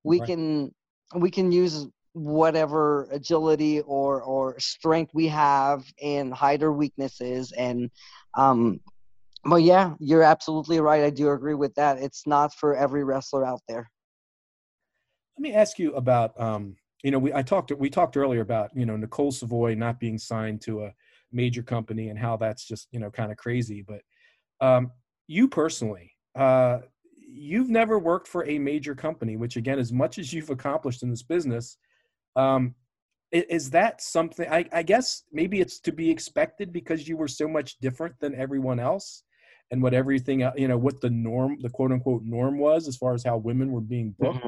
We Right. can we can use whatever agility or or strength we have and hide our weaknesses and um but yeah you're absolutely right. I do agree with that. It's not for every wrestler out there. Let me ask you about um, you know we I talked we talked earlier about you know Nicole Savoy not being signed to a major company and how that's just you know kind of crazy. But um, you personally, uh, you've never worked for a major company, which again, as much as you've accomplished in this business, um, is that something? I, I guess maybe it's to be expected because you were so much different than everyone else. And what everything, you know, what the norm, the quote unquote norm was as far as how women were being booked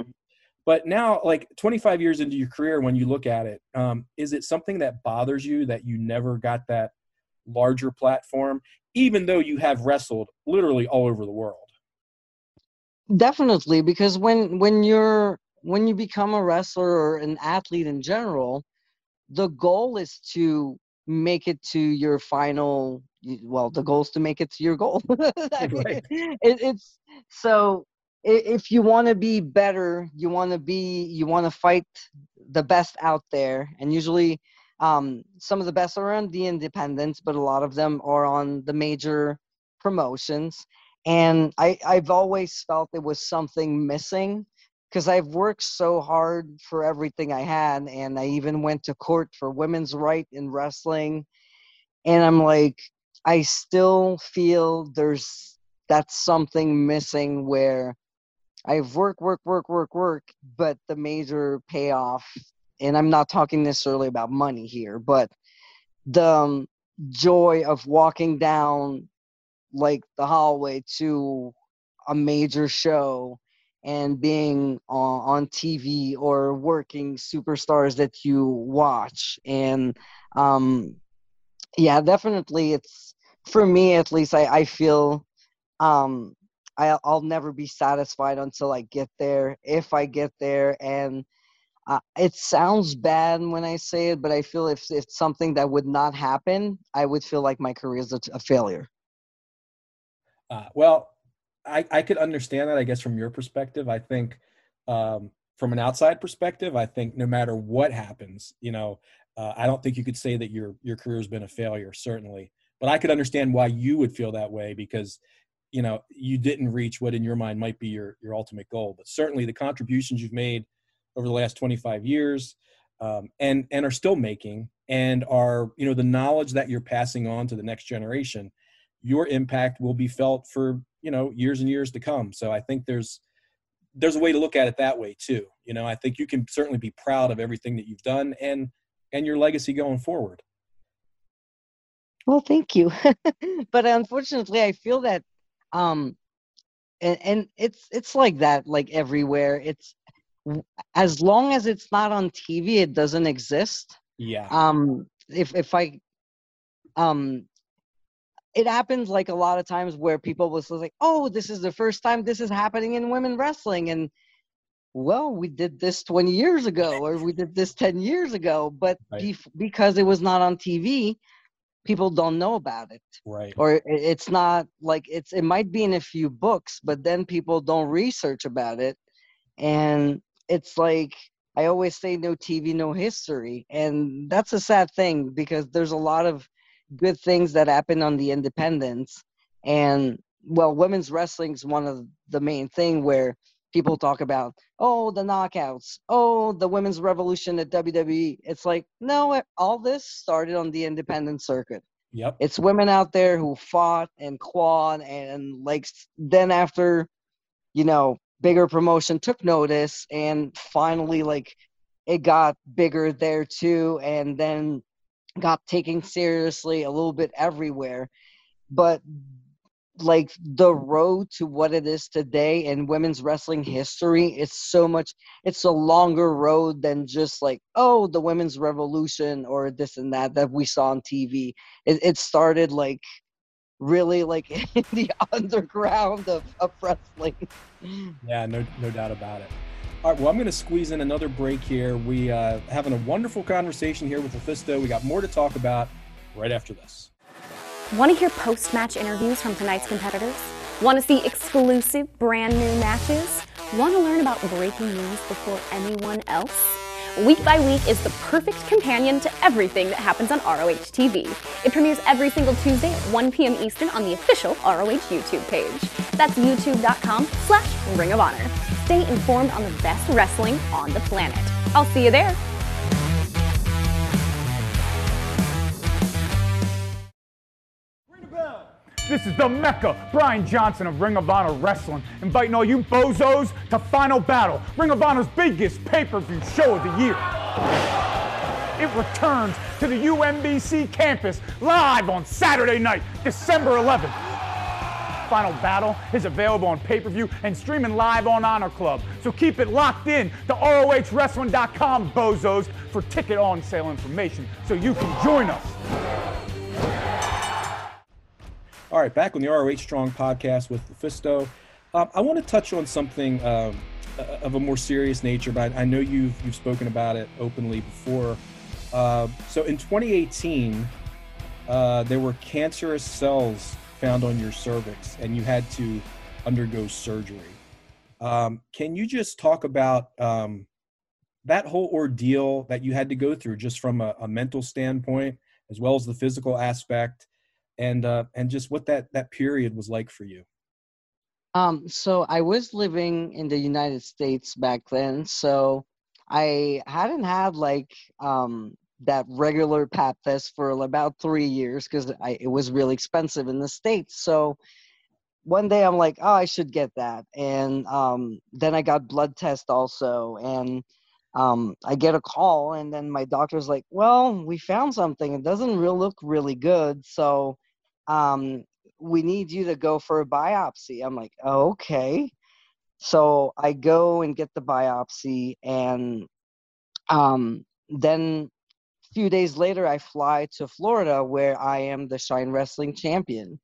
but now like 25 years into your career when you look at it um, is it something that bothers you that you never got that larger platform even though you have wrestled literally all over the world definitely because when when you're when you become a wrestler or an athlete in general the goal is to make it to your final well the goal is to make it to your goal I (laughs) mean, (laughs) Right. it, it's so if you want to be better, you want to be, you want to fight the best out there. And usually, um, some of the best are on the independents, but a lot of them are on the major promotions. And I, I've always felt there was something missing because I've worked so hard for everything I had. And I even went to court for women's right in wrestling. And I'm like, I still feel there's that's something missing where I've worked, work, work, work, work, but the major payoff, and I'm not talking necessarily about money here, but the um, joy of walking down like the hallway to a major show and being on, on TV or working superstars that you watch. And um, yeah, definitely, it's for me at least. I, I feel um, I, I'll never be satisfied until I get there. If I get there, and uh, it sounds bad when I say it, but I feel if it's something that would not happen, I would feel like my career is a, a failure. Uh, well, I, I could understand that, I guess, from your perspective. I think um, from an outside perspective, I think no matter what happens, you know, uh, I don't think you could say that your your career has been a failure, certainly. But I could understand why you would feel that way because you know you didn't reach what in your mind might be your your ultimate goal but certainly the contributions you've made over the last 25 years um, and and are still making and are you know the knowledge that you're passing on to the next generation your impact will be felt for you know years and years to come. So i think there's there's a way to look at it that way too. You know i think you can certainly be proud of everything that you've done and and your legacy going forward. Well thank you. (laughs) But unfortunately i feel that um and, and it's it's like that like everywhere. It's as long as it's not on tv it doesn't exist. Yeah. Um if if i um it happens like a lot of times where people will say like oh this is the first time this is happening in women wrestling and well we did this 20 years ago or we did this 10 years ago but right. be- because it was not on tv people don't know about it. Right. Or it's not like it's it might be in a few books but then people don't research about it. And it's like i always say no tv no history. And that's a sad thing because there's a lot of good things that happen on the independents. And well women's wrestling is one of the main thing where people talk about oh the knockouts oh the women's revolution at wwe it's like no eh, all this started on the independent circuit. Yep. It's women out there who fought and clawed and like then after you know bigger promotion took notice and finally like it got bigger there too and then got taken seriously a little bit everywhere. But like the road to what it is today in women's wrestling history it's so much it's a longer road than just like oh the women's revolution or this and that that we saw on tv it, it started like really like (laughs) in the underground of, of wrestling. Yeah no no doubt about it. All right well i'm going to squeeze in another break here. We uh having a wonderful conversation here with LuFisto we got more to talk about right after this Want to hear post match interviews from tonight's competitors? Want to see exclusive brand new matches? Want to learn about breaking news before anyone else? Week by Week is the perfect companion to everything that happens on ROH TV. It premieres every single Tuesday at 1 p.m. Eastern on the official ROH YouTube page. That's youtube.com slash Ring of Honor. Stay informed on the best wrestling on the planet. I'll see you there. This is the Mecca, Brian Johnson of Ring of Honor Wrestling, inviting all you bozos to Final Battle, Ring of Honor's biggest pay-per-view show of the year. It returns to the UMBC campus live on Saturday night, December 11th. Final Battle is available on pay-per-view and streaming live on Honor Club. So keep it locked in to ROHWrestling.com, bozos, for ticket on sale information so you can join us. All right, back on the ROH Strong podcast with LuFisto. Um, I want to touch on something um, of a more serious nature, but I know you've you've spoken about it openly before. Uh, so in 2018, uh, there were cancerous cells found on your cervix, and you had to undergo surgery. Um, can you just talk about um, that whole ordeal that you had to go through, just from a, a mental standpoint, as well as the physical aspect, and uh, and just what that that period was like for you? Um, so I was living in the United States back then, so I hadn't had like um that regular pap test for about three years because it was really expensive in the states. So one day I'm like, oh, I should get that, and um, then I got blood test also, and um, I get a call, and then my doctor's like, well, we found something. It doesn't really look really good, so um, we need you to go for a biopsy. I'm like, oh, okay. So I go and get the biopsy, and um, then a few days later, I fly to Florida where I am the Shine Wrestling champion.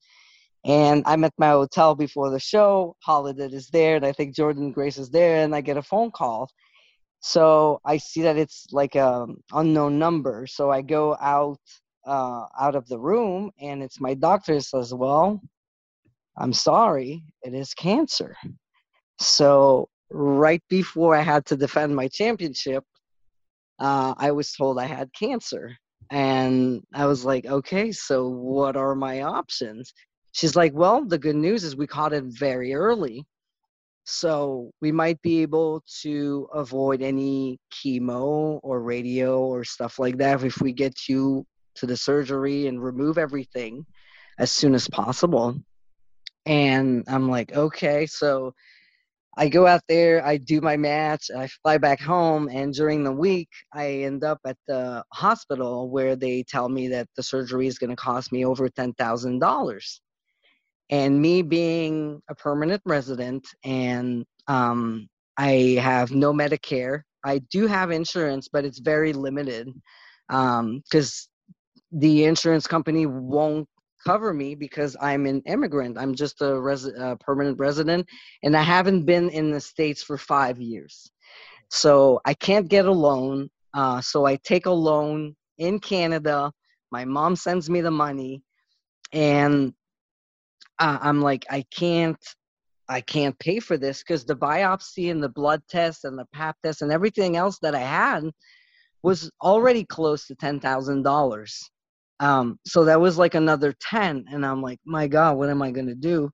And I'm at my hotel before the show. Holiday is there, and I think Jordynne Grace is there, and I get a phone call. So I see that it's like a unknown number. So I go out uh, out of the room, and it's my doctor says, "Well, I'm sorry, it is cancer." So right before I had to defend my championship, uh, I was told I had cancer. And I was like, okay, so what are my options? She's like, well, the good news is we caught it very early. So we might be able to avoid any chemo or radio or stuff like that if we get you to the surgery and remove everything as soon as possible. And I'm like, okay, so I go out there, I do my match, I fly back home, and during the week, I end up at the hospital where they tell me that the surgery is going to cost me over $10,000. And me being a permanent resident and um, I have no Medicare, I do have insurance, but it's very limited because um, the insurance company won't cover me because I'm an immigrant. I'm just a, res- a permanent resident, and I haven't been in the states for five years. So I can't get a loan. Uh, so I take a loan in Canada. My mom sends me the money, and uh, I'm like, I can't, I can't pay for this because the biopsy and the blood test and the pap test and everything else that I had was already close to ten thousand dollars. Um, so that was like another 10. And I'm like, my God, what am I going to do?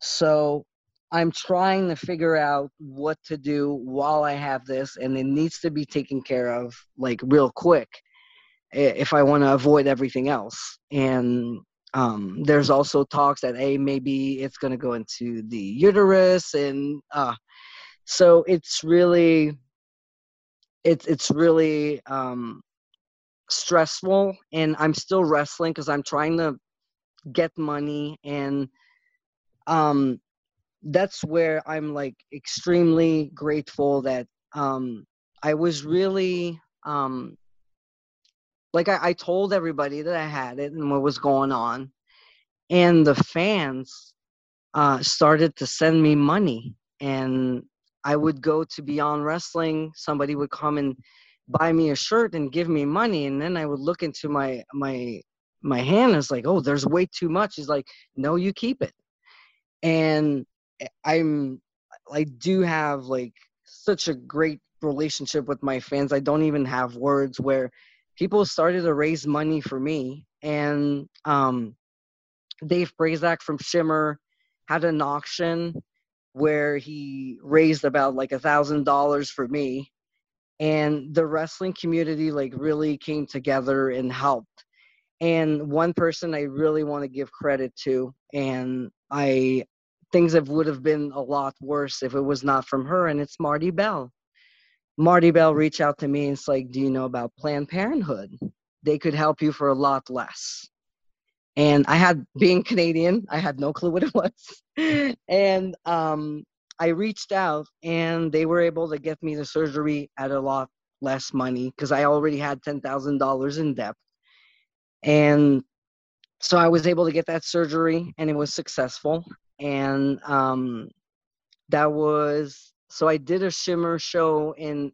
So I'm trying to figure out what to do while I have this, and it needs to be taken care of like real quick if I want to avoid everything else. And um, there's also talks that hey, maybe it's going to go into the uterus, and uh, so it's really, it's it's really um, stressful and i'm still wrestling because i'm trying to get money and um that's where i'm like extremely grateful that um i was really um like I, I told everybody that i had it and what was going on and the fans uh started to send me money and i would go to beyond wrestling somebody would come and buy me a shirt and give me money and then i would look into my my my hand and it's like oh there's way too much. He's like no you keep it. And eh, i'm i do have like such a great relationship with my fans. I don't even have words where people started to raise money for me and um dave prazak from shimmer had an auction where he raised about like a thousand dollars for me and the wrestling community like really came together and helped. And one person i really want to give credit to and i things that would have been a lot worse if it was not from her and it's Marti Belle. Marti Belle reached out to me and it's like do you know about planned parenthood? They could help you for a lot less. And i had being canadian i had no clue what it was. (laughs) And um I reached out and they were able to get me the surgery at a lot less money because I already had $10,000 in debt. And so I was able to get that surgery and it was successful. And um, that was so I did a shimmer show in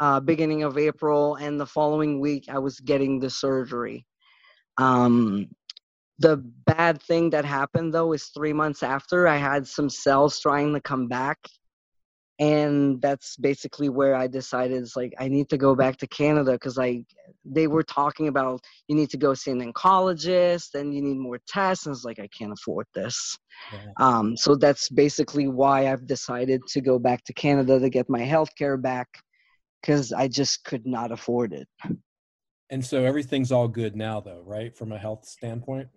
uh, beginning of April, and the following week I was getting the surgery. Um, the bad thing that happened though is three months after I had some cells trying to come back and that's basically where I decided it's like I need to go back to Canada because I they were talking about you need to go see an oncologist and you need more tests and it's like I can't afford this. Yeah. Um, so that's basically why I've decided to go back to Canada to get my health care back because I just could not afford it. And so everything's all good now though, right? From a health standpoint?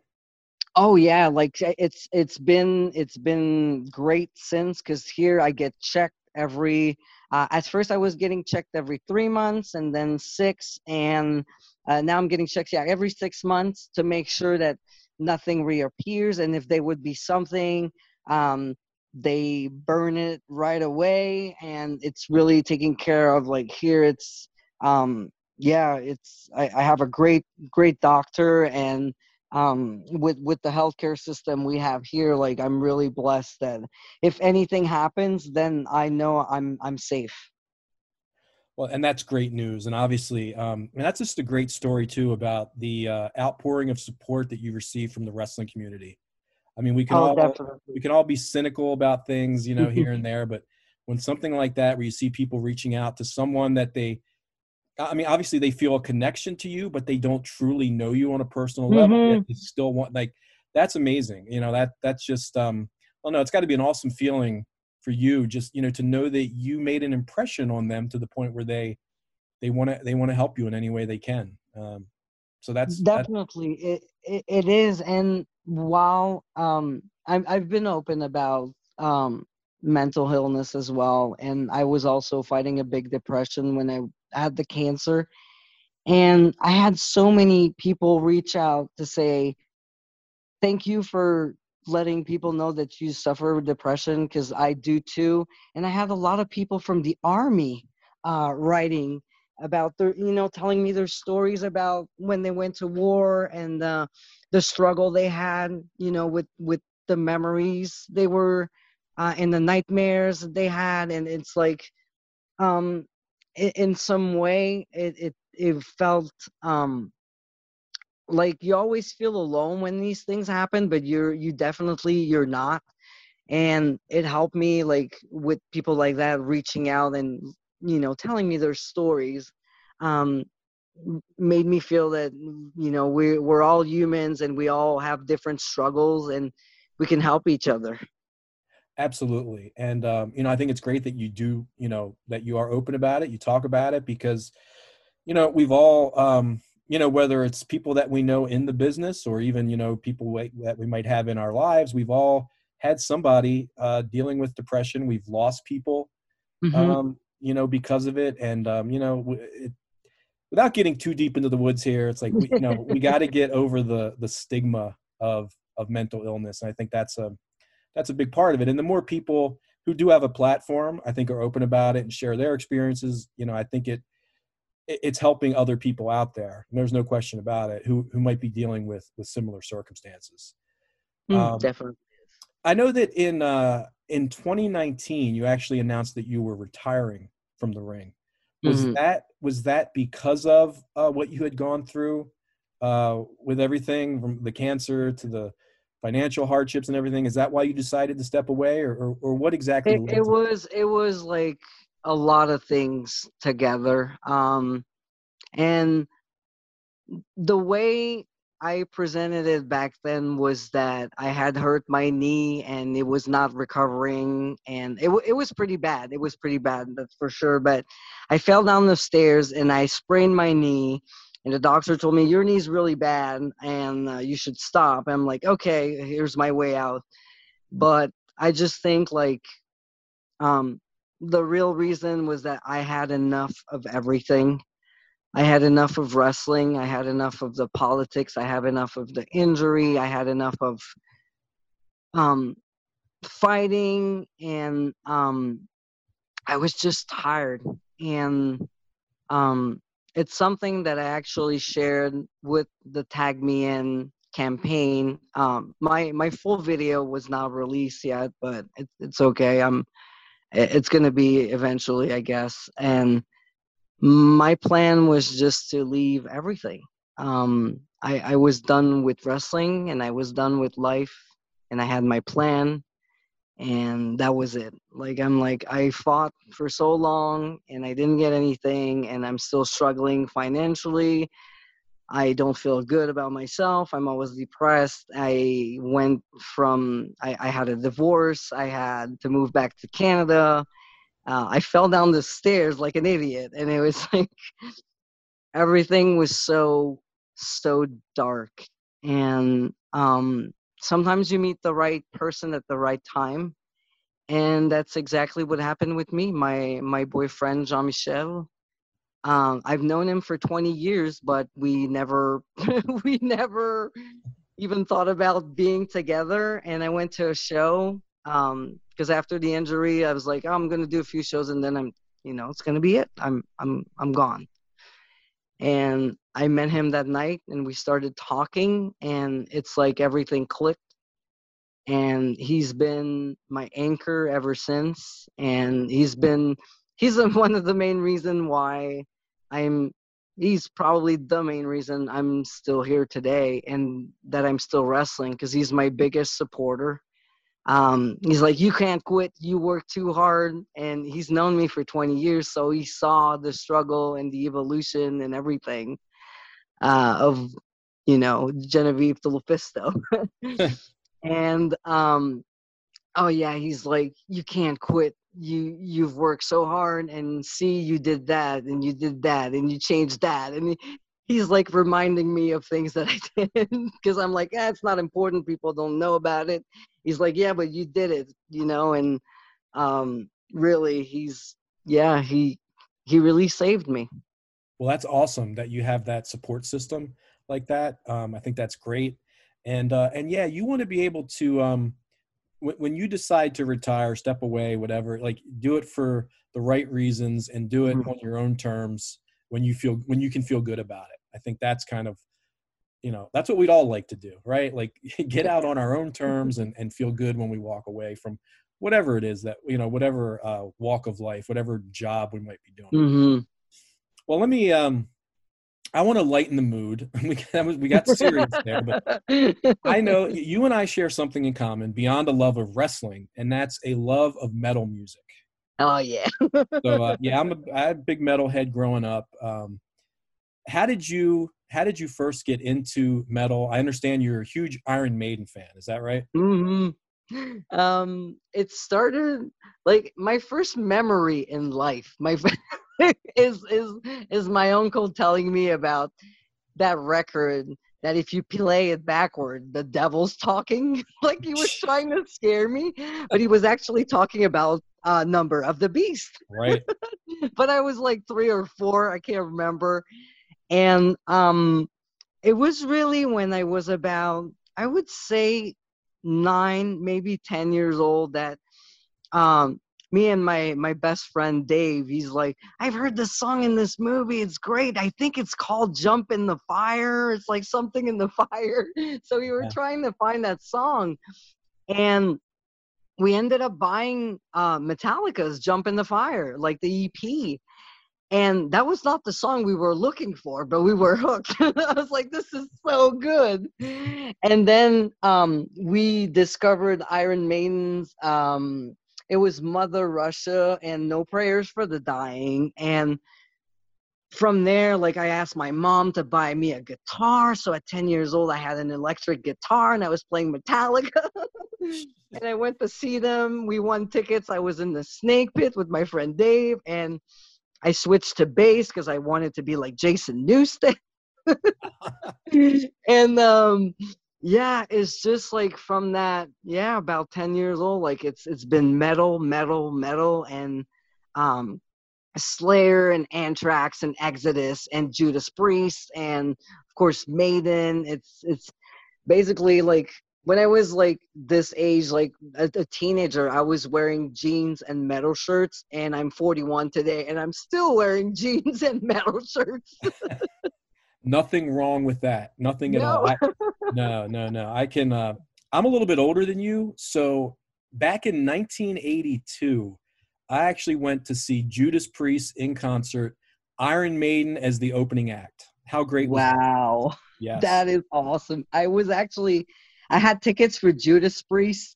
Oh yeah, like it's it's been it's been great since because here I get checked every. Uh, at first, I was getting checked every three months, and then six, and uh, now I'm getting checked yeah every six months to make sure that nothing reappears, and if there would be something, um, they burn it right away, and it's really taken care of. Like here, it's um, yeah, it's I, I have a great great doctor and um, with with the healthcare system we have here like i'm really blessed that if anything happens then i know i'm i'm safe well and that's great news and obviously um, and that's just a great story too about the uh, outpouring of support that you received from the wrestling community i mean we can oh, all definitely. we can all be cynical about things you know (laughs) here and there but when something like that where you see people reaching out to someone that they I mean, obviously they feel a connection to you, but they don't truly know you on a personal level. Mm-hmm. They still want like that's amazing. You know that that's just um. Don't know. It's got to be an awesome feeling for you, just you know, to know that you made an impression on them to the point where they they want to they want to help you in any way they can. Um, so that's definitely it, it, it is. And while um, I've I've been open about um mental illness as well, and I was also fighting a big depression when I had the cancer. And i had so many people reach out to say thank you for letting people know that you suffer depression because i do too. And i had a lot of people from the army uh, writing about their you know telling me their stories about when they went to war and uh, the struggle they had you know with with the memories they were uh, and the nightmares they had. And it's like um in some way it it, it felt um like you always feel alone when these things happen but you're you definitely you're not. And it helped me like with people like that reaching out and you know telling me their stories um made me feel that you know we're we're all humans and we all have different struggles and we can help each other Absolutely. And, um, you know, I think it's great that you do, you know, that you are open about it, you talk about it because, you know, we've all, um, you know, whether it's people that we know in the business or even, you know, people that we might have in our lives, we've all had somebody uh, dealing with depression. We've lost people, mm-hmm. um, you know, because of it. And, um, you know, it, without getting too deep into the woods here, it's like, we, you know, we got to (laughs) get over the, the stigma of, of mental illness. And I think that's a, that's a big part of it. And the more people who do have a platform, I think are open about it and share their experiences, you know, I think it it's helping other people out there. There's no question about it who who might be dealing with with similar circumstances. Mm, um, definitely. I know that in uh, in 2019 you actually announced that you were retiring from the ring. Was mm-hmm. that was that because of uh, what you had gone through uh, with everything from the cancer to the financial hardships and everything is that why you decided to step away or or, or what exactly it, it was it was like a lot of things together um and the way I presented it back then was that I had hurt my knee and it was not recovering and it it was pretty bad. It was pretty bad, that's for sure. But I fell down the stairs and I sprained my knee and the doctor told me your knee's really bad and uh, you should stop. I'm like okay here's my way out. But i just think like um the real reason was that i had enough of everything. I had enough of wrestling i had enough of the politics i have enough of the injury i had enough of um fighting and um i was just tired. And um it's something that I actually shared with the Tag Me In campaign. Um, my my full video was not released yet, but it, it's okay. I'm it's going to be eventually, I guess. And my plan was just to leave everything. Um, I, I was done with wrestling and I was done with life, and I had my plan. And that was it. Like i'm like i fought for so long and i didn't get anything and i'm still struggling financially. I don't feel good about myself. I'm always depressed. I went from i, I had a divorce. I had to move back to canada. Uh, i fell down the stairs like an idiot and it was (laughs) like everything was so so dark. And um sometimes you meet the right person at the right time and that's exactly what happened with me my my boyfriend jean-michel. Um, i've known him for 20 years but we never (laughs) we never even thought about being together and i went to a show because um, after the injury i was like oh, i'm going to do a few shows and then i'm you know it's going to be it. I'm i'm i'm gone and I met him that night and we started talking and it's like everything clicked. And he's been my anchor ever since. And he's been, he's (laughs) one of the main reason why I'm, he's probably the main reason I'm still here today and that I'm still wrestling because he's my biggest supporter um, he's like, you can't quit. You work too hard. And he's known me for 20 years. So he saw the struggle and the evolution and everything uh, of, you know, Genevieve de LuFisto. (laughs) (laughs) and, um, oh yeah, he's like, you can't quit. You, you've worked so hard and see, you did that and you did that and you changed that. And he's like reminding me of things that I (laughs) did because I'm like, eh, it's not important. People don't know about it. He's like, yeah, but you did it, you know, and um, really, he's yeah, he he really saved me. Well, that's awesome that you have that support system like that. Um, I think that's great, and uh, and yeah, you want to be able to um, when, when you decide to retire, step away, whatever, like do it for the right reasons and do it mm-hmm. on your own terms when you feel when you can feel good about it. I think that's kind of you know that's what we'd all like to do right like (laughs) get out on our own terms and, and feel good when we walk away from whatever it is that you know whatever uh, walk of life whatever job we might be doing mm-hmm. well let me um i want to lighten the mood (laughs) we got, we got serious there but i know (laughs) you and i share something in common beyond a love of wrestling and that's a love of metal music oh yeah so uh, (laughs) yeah i'm a, I had a big metal head growing up um how did you how did you first get into metal? I understand you're a huge Iron Maiden fan. Is that right? Mm-hmm. Um, it started like my first memory in life. My (laughs) is is is my uncle telling me about that record that if you play it backward, the devil's talking. (laughs) like he was trying to scare me, but he was actually talking about uh, number of the beast. Right. (laughs) but I was like three or four. I can't remember and um, it was really when I was about, I would say, nine, maybe 10 years old that um, me and my my best friend Dave, he's like, I've heard this song in this movie. It's great. I think it's called Jump in the Fire. It's like something in the (laughs) fire. So we were yeah. trying to find that song. And we ended up buying uh, Metallica's Jump in the Fire, like the EP and that was not the song we were looking for but we were (laughs) hooked (laughs) i was like this is so good and then um, we discovered iron maiden's um, it was mother russia and no prayers for the dying and from there like i asked my mom to buy me a guitar so at 10 years old i had an electric guitar and i was playing metallica (laughs) and i went to see them we won tickets i was in the snake pit with my friend dave and I switched to bass because I wanted to be like Jason Newsted. (laughs) (laughs) and um, yeah, it's just like from that, yeah, about 10 years old, like it's it's been metal, metal, metal, and um Slayer and Anthrax and Exodus and Judas Priest and of course Maiden. It's it's basically like when I was like this age, like a, a, teenager, I was wearing jeans and metal shirts, and I'm 41 today, and I'm still wearing (laughs) jeans and metal shirts. (laughs) Nothing wrong with that. Nothing at no. all. I, (laughs) no, no, no. I can. Uh, I'm a little bit older than you, so back in 1982, I actually went to see Judas Priest in concert, Iron Maiden as the opening act. How great! wow, that? yes, that is awesome. I was actually I had tickets for Judas Priest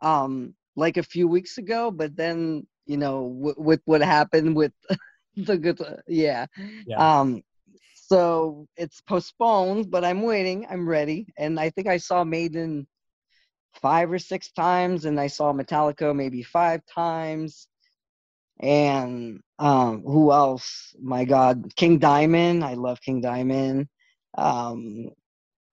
um, like a few weeks ago, but then you know w- with what happened with (laughs) the good, yeah. Yeah. Um, so it's postponed, but I'm waiting. I'm ready, and I think I saw Maiden five or six times, and I saw Metallica maybe five times. And um, who else? My God, King Diamond. I love King Diamond. Um,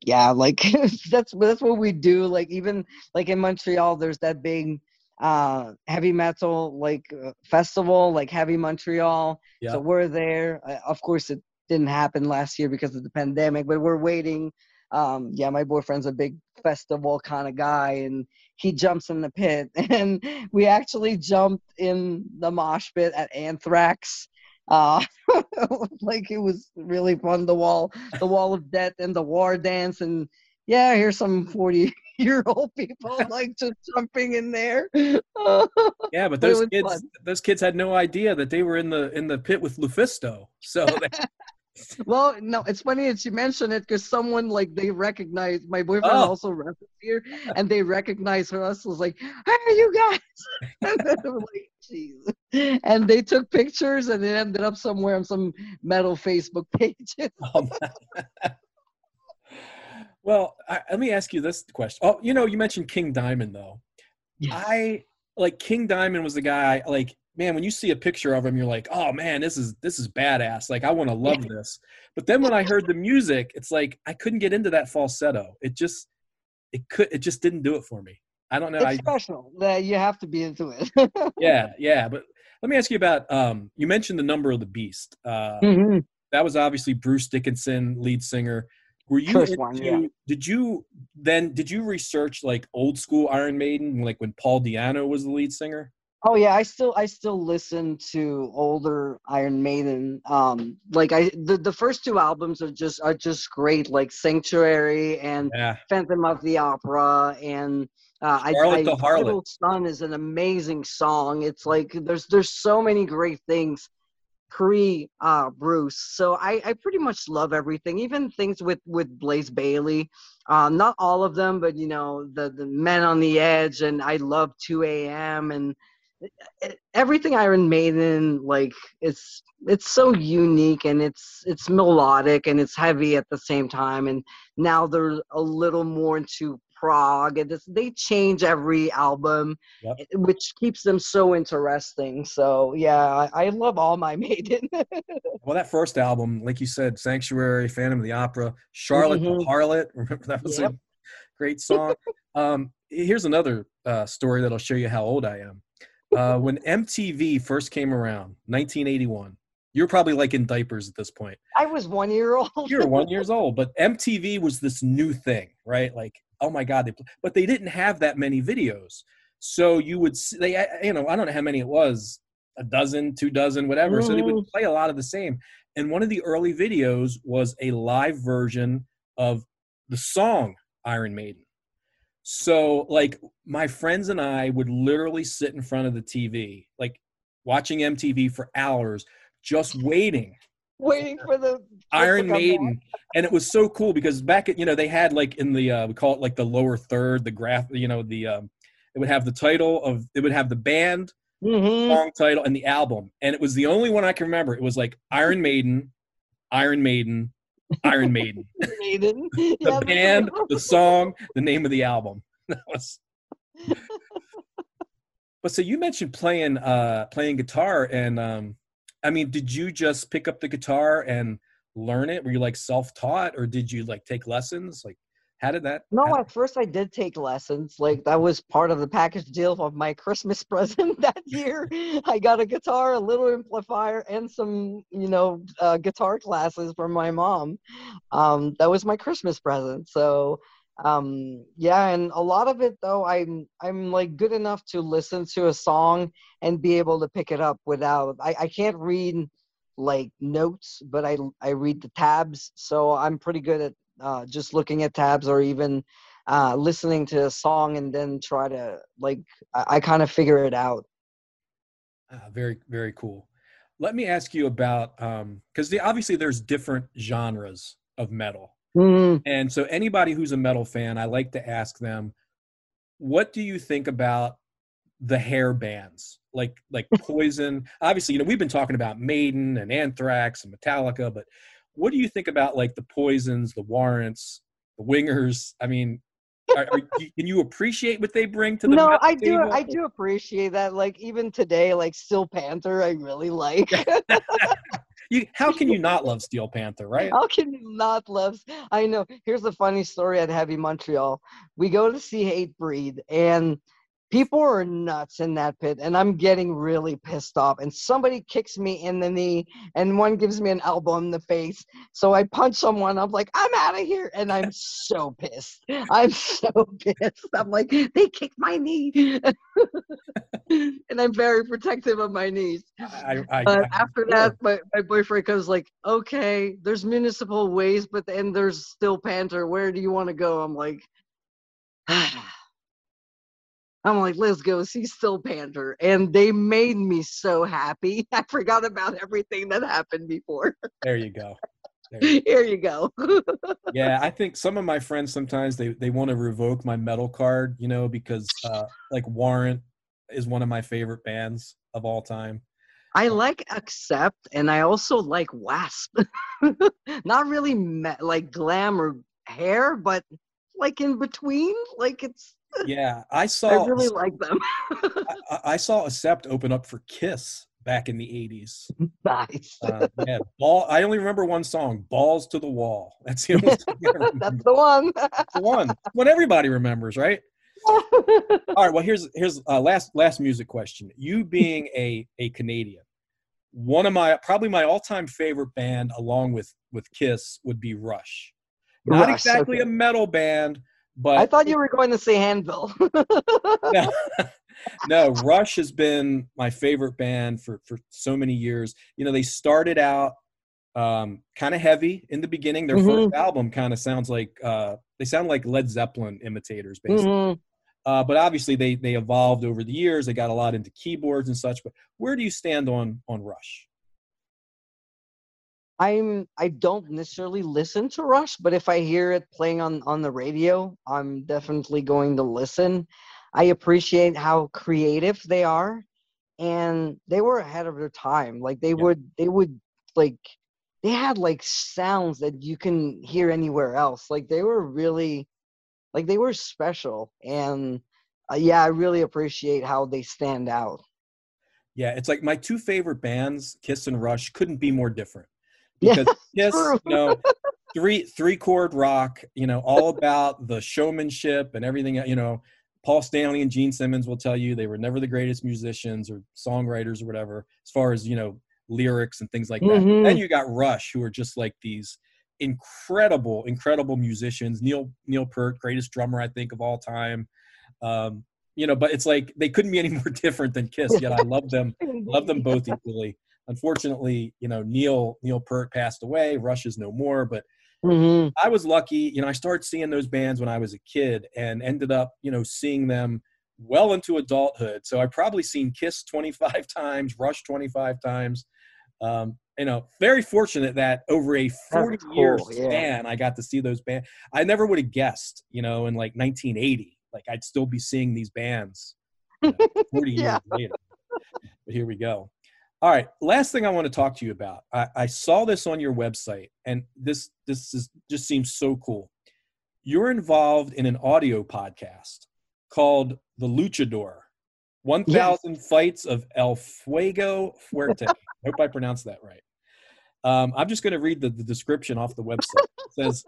yeah, like (laughs) that's that's what we do. Like even like in Montreal, there's that big uh heavy metal like uh, festival, like Heavy Montreal. Yeah. So we're there. Uh, of course, it didn't happen last year because of the pandemic, but we're waiting. Um, yeah, my boyfriend's a big festival kind of guy, and he jumps in the pit, (laughs) and we actually jumped in the mosh pit at Anthrax. Uh, (laughs) like it was really fun. The wall, the wall of death, and the war dance, and yeah, here's some forty-year-old (laughs) people like just jumping in there. Yeah, but those kids, fun. those kids had no idea that they were in the in the pit with LuFisto. So they, Well, no, it's funny that you mention it because someone like they recognize my boyfriend Oh. also wrestles here, and they recognize us as like, "Hey, you guys!" (laughs) and like, And they took pictures, and it ended up somewhere on some metal Facebook (laughs) page. um, (laughs) well, I, let me ask you this question. Oh, you know, you mentioned King Diamond though. I like King Diamond was the guy. Like, man, when you see a picture of him, you're like, oh man, this is this is badass. Like, I want to love this. But then when I heard the music, it's like I couldn't get into that falsetto. It just it could it just didn't do it for me. I don't know. It's I, special that you have to be into it. (laughs) yeah, yeah. But let me ask you about. Um, you mentioned the number of the beast. Uh, Mhm. that was obviously Bruce Dickinson, lead singer. Were you First into, one, yeah. did you then did you research like old school Iron Maiden, like when Paul Di'Anno was the lead singer? Oh yeah, I still I still listen to older Iron Maiden. Um, like I the, the first two albums are just are just great, like Sanctuary and Yeah. Phantom of the Opera and uh, I, I the Harlot. Idle Sun is an amazing song. It's like there's there's so many great things pre uh Bruce. So I I pretty much love everything, even things with with Blaze Bayley. Um, not all of them, but you know the the Man on the Edge and I love 2 a.m. and everything Iron Maiden like it's it's so unique and it's it's melodic and it's heavy at the same time and now they're a little more into prog and it's, they change every album Yep. eh, which keeps them so interesting so yeah I, I love all my (laughs) Maiden Well, that first album, like you said, Sanctuary, Phantom of the Opera, Charlotte the Mhm. Harlot. (laughs) Remember that was Yep. a great song. um, here's another uh, story that'll show you how old I am. Uh, when MTV first came around, 1981, you're probably like in diapers at this point. I was one year old (laughs) You're one years old, but MTV was this new thing, right? Like, oh my God, they, but they didn't have that many videos. So you would, they, you know, I don't know how many it was, a dozen, two dozen, whatever. So they would play a lot of the same. And one of the early videos was a live version of the song Iron Maiden. So, like, my friends and I would literally sit in front of the TV, like watching MTV for hours, just waiting waiting for the Iron back. Maiden, and it was so cool because back at you know they had like in the uh, we call it like the lower third, the graph, you know the um, it would have the title of it would have the band Mhm. song title and the album, and it was the only one I can remember. It was like Iron Maiden, Iron Maiden, Iron Maiden, (laughs) Maiden. the Yeah, band, the song, the name of the album. (laughs) That was. (laughs) But so you mentioned playing uh playing guitar and um I mean did you just pick up the guitar and learn it? Were you like self-taught or did you like take lessons? Like how did that No, at first I did take lessons. Like that was part of the package deal of my Christmas (laughs) present that year. I got a guitar, a little amplifier, and some, you know, uh, guitar classes from my mom. Um, that was my Christmas present. So, um, yeah, and a lot of it though, I'm I'm like good enough to listen to a song and be able to pick it up without. I I can't read like notes, but I I read the tabs, so I'm pretty good at uh, just looking at tabs or even uh, listening to a song and then try to like I, I kind of figure it out. Ah, very very cool. Let me ask you about um because the, obviously there's different genres of metal. Mm, And so anybody who's a metal fan, I like to ask them, what do you think about the hair bands like like (laughs) Poison. Obviously, you know we've been talking about Maiden and Anthrax and Metallica, but what do you think about like the Poisons, the Warrants, the Wingers? I mean, are, are (laughs) can you appreciate what they bring to the? no, I do. table? I do appreciate that. Like even today, like Steel Panther, I really like. (laughs) You, how can you not love Steel Panther, right? How can you not love? I know. Here's a funny story at Heavy Montreal. We go to see Hatebreed, and people are nuts in that pit, and I'm getting really pissed off. And somebody kicks me in the knee, and one gives me an elbow in the face. So I punch someone. I'm like, I'm out of here, and I'm so pissed. I'm so (laughs) pissed. I'm like, they kicked my knee, (laughs) and I'm very protective of my knees. I, I, But I- after that, my, my boyfriend goes like, "Okay, there's Municipal Waste but then there's Steel Panther. Where do you want to go?" I'm like, (sighs) I'm like, let's go see Steel Panther. and they made me so happy. (laughs) I forgot about everything that happened before. there you go. There you (laughs) Here you go. (laughs) yeah i think some of my friends sometimes they, they want to revoke my metal card you know because uh like warrant is one of my favorite bands of all time I like Accept, and I also like Wasp. Not really me- like glam or hair, but like in between. Like it's. Yeah i saw. I really like them. I, I saw Accept (laughs) open up for kiss back in the 80s nice. uh, yeah ball i only remember one song balls to the wall (laughs) that's the only (laughs) song I remember. That's the one. the one what everybody remembers right all right well here's here's uh, last last music question you being a a canadian one of my probably my all-time favorite band along with with kiss would be rush not Rush, exactly okay. a metal band but I thought you were going to say Anvil. (laughs) no, (laughs) no, Rush has been my favorite band for for so many years. You know, they started out um, kind of heavy in the beginning. Their Mhm. first album kind of sounds like uh, they sound like Led Zeppelin imitators, basically. Mhm. Uh, but obviously, they they evolved over the years. They got a lot into keyboards and such. But where do you stand on on Rush? I'm I don't necessarily listen to Rush, but if I hear it playing on on the radio, I'm definitely going to listen. I appreciate how creative they are and they were ahead of their time. Like they would they would like they had like sounds that you can hear anywhere else. Like they were really like they were special and uh, yeah, I really appreciate how they stand out. Yeah, it's like my two favorite bands, Kiss and Rush, couldn't be more different. Yeah, Because (laughs) Kiss, true. you know, three three chord rock, you know, all about the showmanship and everything. You know, Paul Stanley and Gene Simmons will tell you they were never the greatest musicians or songwriters or whatever, as far as you know, lyrics and things like that. Mhm. Then you got Rush, who are just like these incredible, incredible musicians. Neil Neil Peart, greatest drummer I think of all time. Um, you know, but it's like they couldn't be any (laughs) more different than Kiss. Yet I love them love them both (laughs) equally. Unfortunately, you know, Neil Neil Peart passed away. Rush is no more, but Mhm. I was lucky. You know, I started seeing those bands when I was a kid and ended up, you know, seeing them well into adulthood. So I probably seen Kiss 25 (laughs) times, Rush 25 times. Um, you know, very fortunate that over a 40 year cool, yeah. span, I got to see those bands. I never would have guessed, you know, in like 1980, like I'd still be seeing these bands you know, 40 (laughs) years later. But here we go. All right, last thing I want to talk to you about. I, I saw this on your website, and this this is just seems so cool. You're involved in an audio podcast called The Luchador. 1,000 Fights of El Fuego Fuerte. I (laughs) hope I pronounced that right. Um, I'm just going to read the, the description off the website. It says,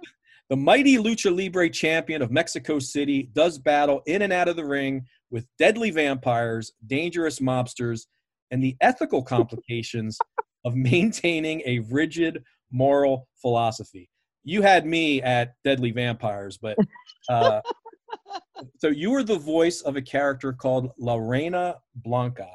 The mighty Lucha Libre champion of Mexico City does battle in and out of the ring with deadly vampires, dangerous mobsters, and the ethical complications of maintaining a rigid moral philosophy. You had me at deadly vampires, but uh, (laughs) so you were the voice of a character called La Reina Blanca.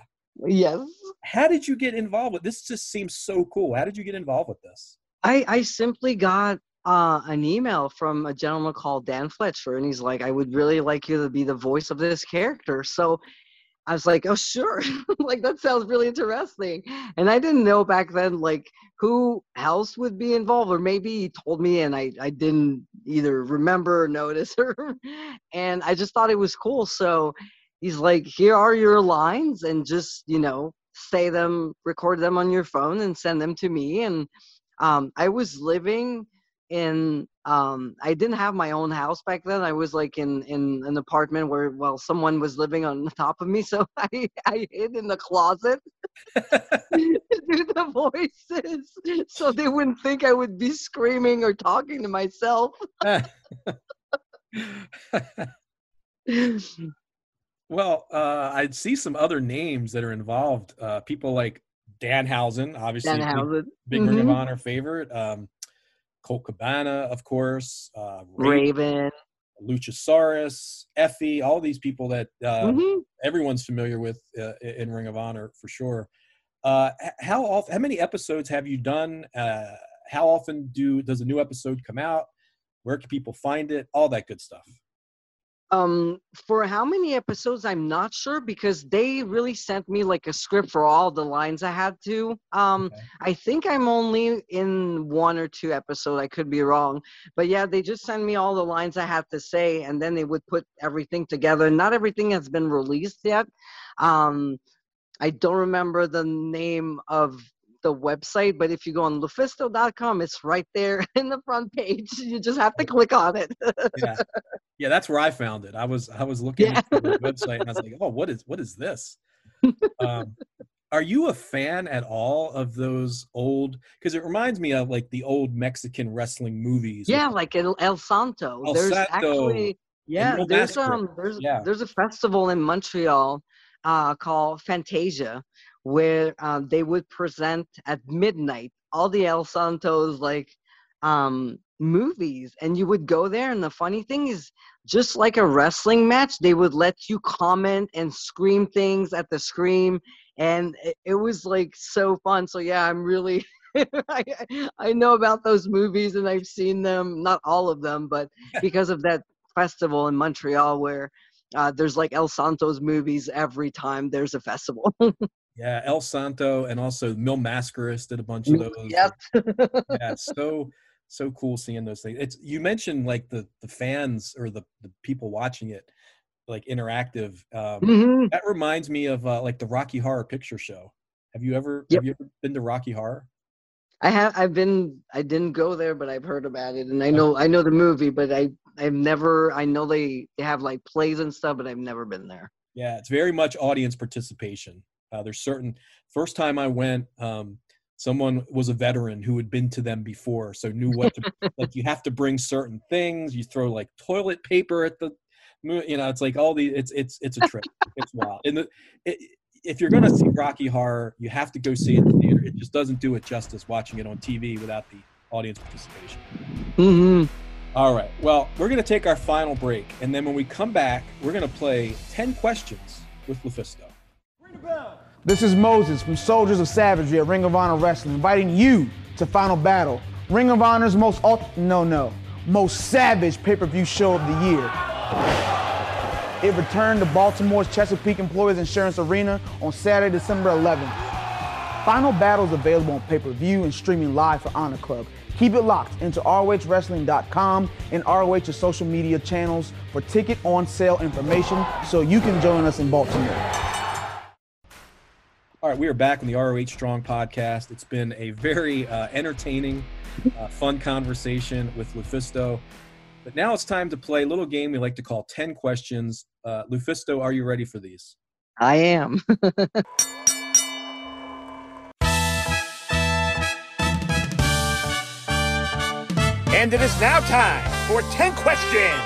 Yes. How did you get involved with this? Just seems so cool. How did you get involved with this? I, I simply got uh, an email from a gentleman called Dan Fletcher, and he's like, I would really like you to be the voice of this character. So I was like, oh, sure. (laughs) like, that sounds really interesting. And I didn't know back then, like, who else would be involved, or maybe he told me and I, I didn't either remember or notice. Or, (laughs) and I just thought it was cool. So he's like, here are your lines, and just you know say them, record them on your phone, and send them to me. And um, I was living in um i didn't have my own house back then. I was like in in an apartment where well someone was living on (laughs) top of me so (laughs) i i hid in the closet (laughs) to do the voices so they wouldn't think i would be screaming or talking to myself. Well uh i'd see some other names that are involved uh people like danhausen obviously big, big ring of Mhm. honor favorite um colt cabana of course uh raven. Luchasaurus Effy all these people that uh Mhm. everyone's familiar with uh, in ring of honor for sure. Uh how often how many episodes have you done? Uh how often do does a new episode come out? Where can people find it? All that good stuff um for how many episodes i'm not sure because they really sent me like a script for all the lines i had to. Um Okay. i think i'm only in one or two episodes i could be wrong. But yeah they just sent me all the lines i had to say and then they would put everything together. Not everything has been released yet. Um i don't remember the name of the website but if you go on lufisto.com it's right there (laughs) in the front page you just have to click on it yeah yeah that's where i found it i was i was (laughs) looking Yeah. at the website and i was like oh what is what is this um are you a fan at all of those old because it reminds me of like the old mexican wrestling movies with Yeah, like El, El Santo. El there's Santo actually yeah, there's Massacre. um there's Yeah. there's a festival in Montreal uh called Fantasia where um they would present at midnight all the El Santos like um movies. And you would go there and the funny thing is just like a wrestling match they would let you comment and scream things at the screen and it, it was like so fun. So yeah i'm really (laughs) I, I know about those movies and I've seen them, not all of them, but (laughs) because of that festival in Montreal where uh, there's like El Santos movies every time there's a festival. (laughs) yeah el santo and also mil mascaras did a bunch of those yep. yeah so so cool seeing those things it's you mentioned like the the fans or the the people watching it like interactive um Mhm. that reminds me of uh, like the rocky horror picture show have you ever Yep. have you ever been to rocky horror I have I've been I didn't go there but I've heard about it and I know I know the movie but I I've never I know they they have like plays and stuff but I've never been there. Yeah, it's very much audience participation. Uh, there's certain first time I went, um, someone was a veteran who had been to them before, so knew what to (laughs) like. You have to bring certain things. You throw like toilet paper at the, you know, it's like all the it's it's it's a trip. (laughs) it's wild. And the, it, if you're gonna see Rocky Horror, you have to go see it in the theater. It just doesn't do it justice watching it on TV without the audience participation. Mhm. All right. Well, we're going to take our final break. And then when we come back, we're going to play 10 questions with LuFisto. This is Moses from Soldiers of Savagery at Ring of Honor Wrestling, inviting you to Final Battle, Ring of Honor's most ult- no no most savage pay-per-view show of the year. It returned to Baltimore's Chesapeake Employers Insurance Arena on Saturday, December 11th. Final Battle is available on pay-per-view and streaming live for Honor Club. Keep it locked into ROHWrestling.com and ROH's social media channels for ticket on sale information so you can join us in Baltimore. All right. We are back on the ROH Strong podcast. It's been a very uh, entertaining, uh, fun conversation with LuFisto. But now it's time to play a little game we like to call 10 questions. Uh, LuFisto, are you ready for these? I am. (laughs) And it is now time for 10 questions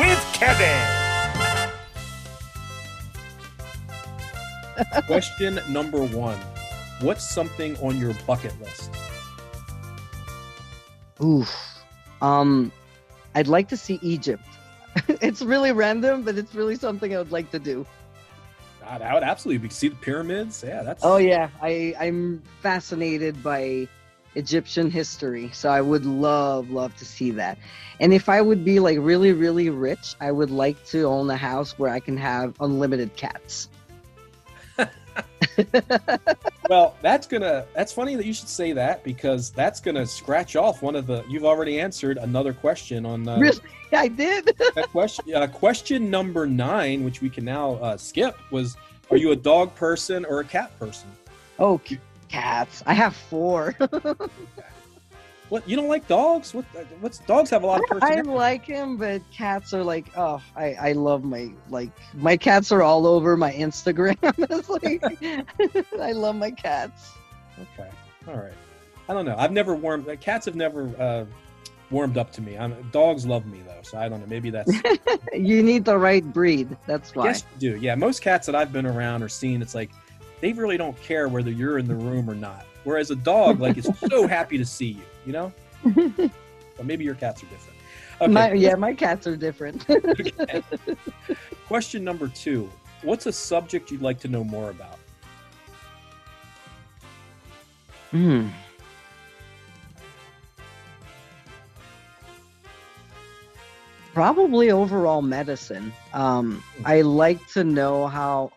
with Kevin. (laughs) Question number one What's something on your bucket list? Oof. Um I'd like to see Egypt. (laughs) it's really random, but it's really something I would like to do. God, I would absolutely be. See the pyramids? Yeah, that's. Oh yeah, I I'm fascinated by Egyptian history, so I would love love to see that. And if I would be like really really rich, I would like to own a house where I can have unlimited cats. (laughs) well, that's gonna. That's funny that you should say that because that's gonna scratch off one of the. You've already answered another question on. Uh, really, I did. (laughs) that question. Uh, question number nine, which we can now uh, skip, was: Are you a dog person or a cat person? Oh, cats. I have four. (laughs) What you don't like dogs? What what's dogs have a lot of personality. I like him, but cats are like oh I I love my like my cats are all over my Instagram. (laughs) like (laughs) I love my cats. Okay, all right. I don't know. I've never warmed. Cats have never uh, warmed up to me. I'm, dogs love me though, so I don't know. Maybe that's. (laughs) you need the right breed. That's why. Yes, you do. Yeah, most cats that I've been around or seen, it's like they really don't care whether you're in the room or not. Whereas a dog, like, is so (laughs) happy to see you. You know. (laughs) but maybe your cats are different. Okay. My, yeah, my cats are different. okay. Question number two: What's a subject you'd like to know more about? Hmm. Probably overall medicine. Um. I like to know how.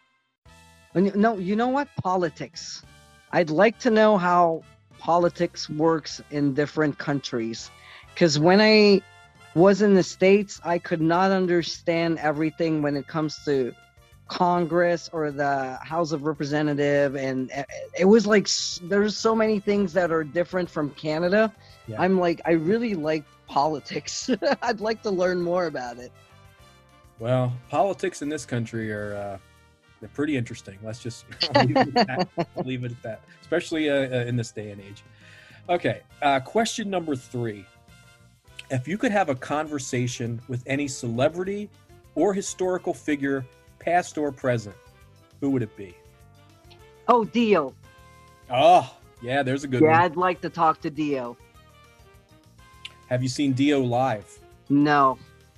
No, you know what? Politics. I'd like to know how politics works in different countries. Because when I was in the States, I could not understand everything when it comes to Congress or the House of Representative, and it was like there's so many things that are different from Canada. Yeah. I'm like, I really like politics. (laughs) I'd like to learn more about it. Well, politics in this country are uh, they're pretty interesting. Let's just (laughs) leave it at that, leave it at that especially uh, uh, in this day and age. Okay, uh, question number three. If you could have a conversation with any celebrity or historical figure, past or present, who would it be? Oh, Dio. Oh, yeah, there's a good yeah, one. I'd like to talk to Dio. Have you seen Dio live? No.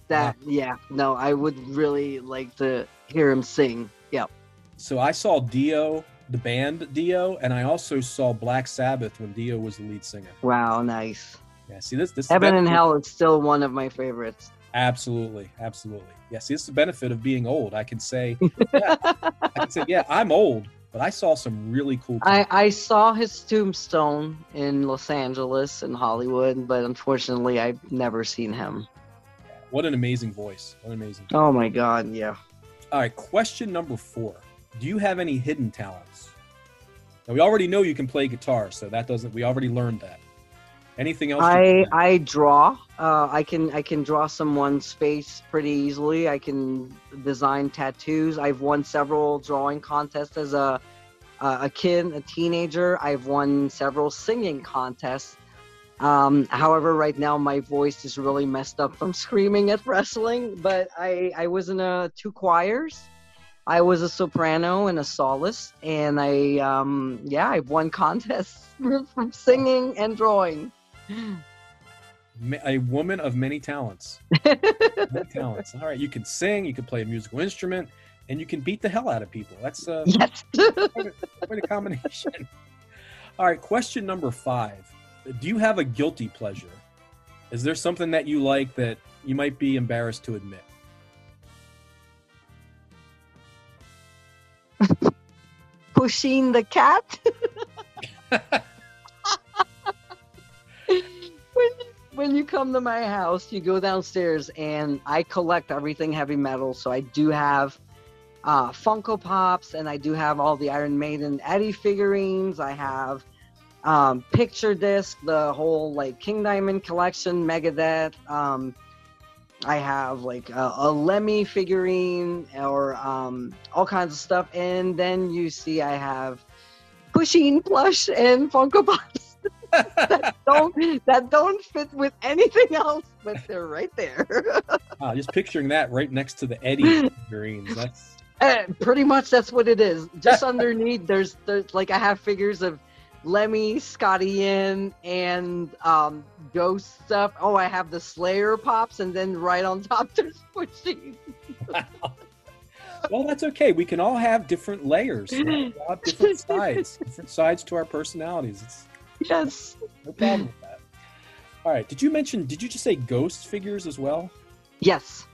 That, yeah, no, I would really like to hear him sing. Yep. So I saw Dio, the band Dio, and I also saw Black Sabbath when Dio was the lead singer. Wow, nice. Yeah, see this this Heaven and Hell is still one of my favorites. Absolutely, absolutely. Yeah, see, is the benefit of being old. I can say, (laughs) yeah, I can say, yeah, I'm old, but I saw some really cool. I, I saw his tombstone in Los Angeles and Hollywood, but unfortunately, I've never seen him. What an amazing voice! What an amazing. Oh my God! Yeah. All right, question number four do you have any hidden talents? Now we already know you can play guitar, so that doesn't. We already learned that. Anything else? I I draw. Uh, I can I can draw someone's face pretty easily. I can design tattoos. I've won several drawing contests as a a kid, a teenager. I've won several singing contests. Um, however, right now my voice is really messed up from (laughs) screaming at wrestling. But I I was in a two choirs. I was a soprano and a soloist, and I, um, yeah, I've won (laughs) contests from singing and drawing. A woman of many talents. many (laughs) talents. All right, you can sing, you can play a musical instrument, and you can beat the hell out of people. That's uh, yes. quite, a, quite a combination. All right, question number five. Do you have a guilty pleasure? Is there something that you like that you might be embarrassed to admit? (laughs) pushing the cat. (laughs) when, when you come to my house, you go downstairs and I collect everything heavy metal. So I do have uh, Funko Pops and I do have all the Iron Maiden Eddie figurines. I have um, Picture Disc, the whole like King Diamond collection, Megadeth. Um, I have like a, a Lemmy figurine or um, all kinds of stuff, and then you see I have Pusheen plush and Funko Pops (laughs) that don't that don't fit with anything else, but they're right there. (laughs) wow, just picturing that right next to the Eddie figurines. That's uh, (laughs) pretty much that's what it is. Just underneath, there's there's like I have figures of Lemmy, Scotty Ian, and um, Ghost stuff. Oh, I have the Slayer pops, and then right on top (laughs) there's Pusheen. wow. Well, that's okay. We can all have different layers, right? have (laughs) different sides, different sides to our personalities. It's, yes. No problem with that. All right. Did you mention? Did you just say ghost figures as well? Yes.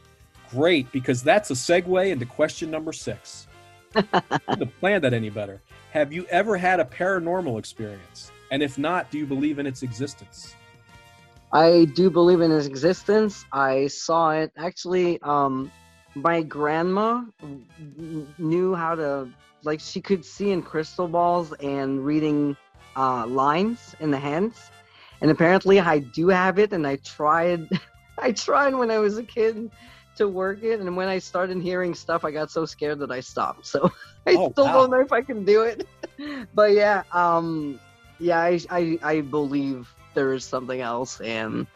Great, because that's a segue into question number six. (laughs) to plan that any better. Have you ever had a paranormal experience? And if not, do you believe in its existence? I do believe in its existence. I saw it actually. Um, my grandma knew how to like she could see in crystal balls and reading uh, lines in the hands and apparently i do have it and i tried (laughs) i tried when i was a kid to work it and when i started hearing stuff i got so scared that i stopped so (laughs) i Oh, still wow. don't know if i can do it (laughs) but yeah um yeah I, I i believe there is something else and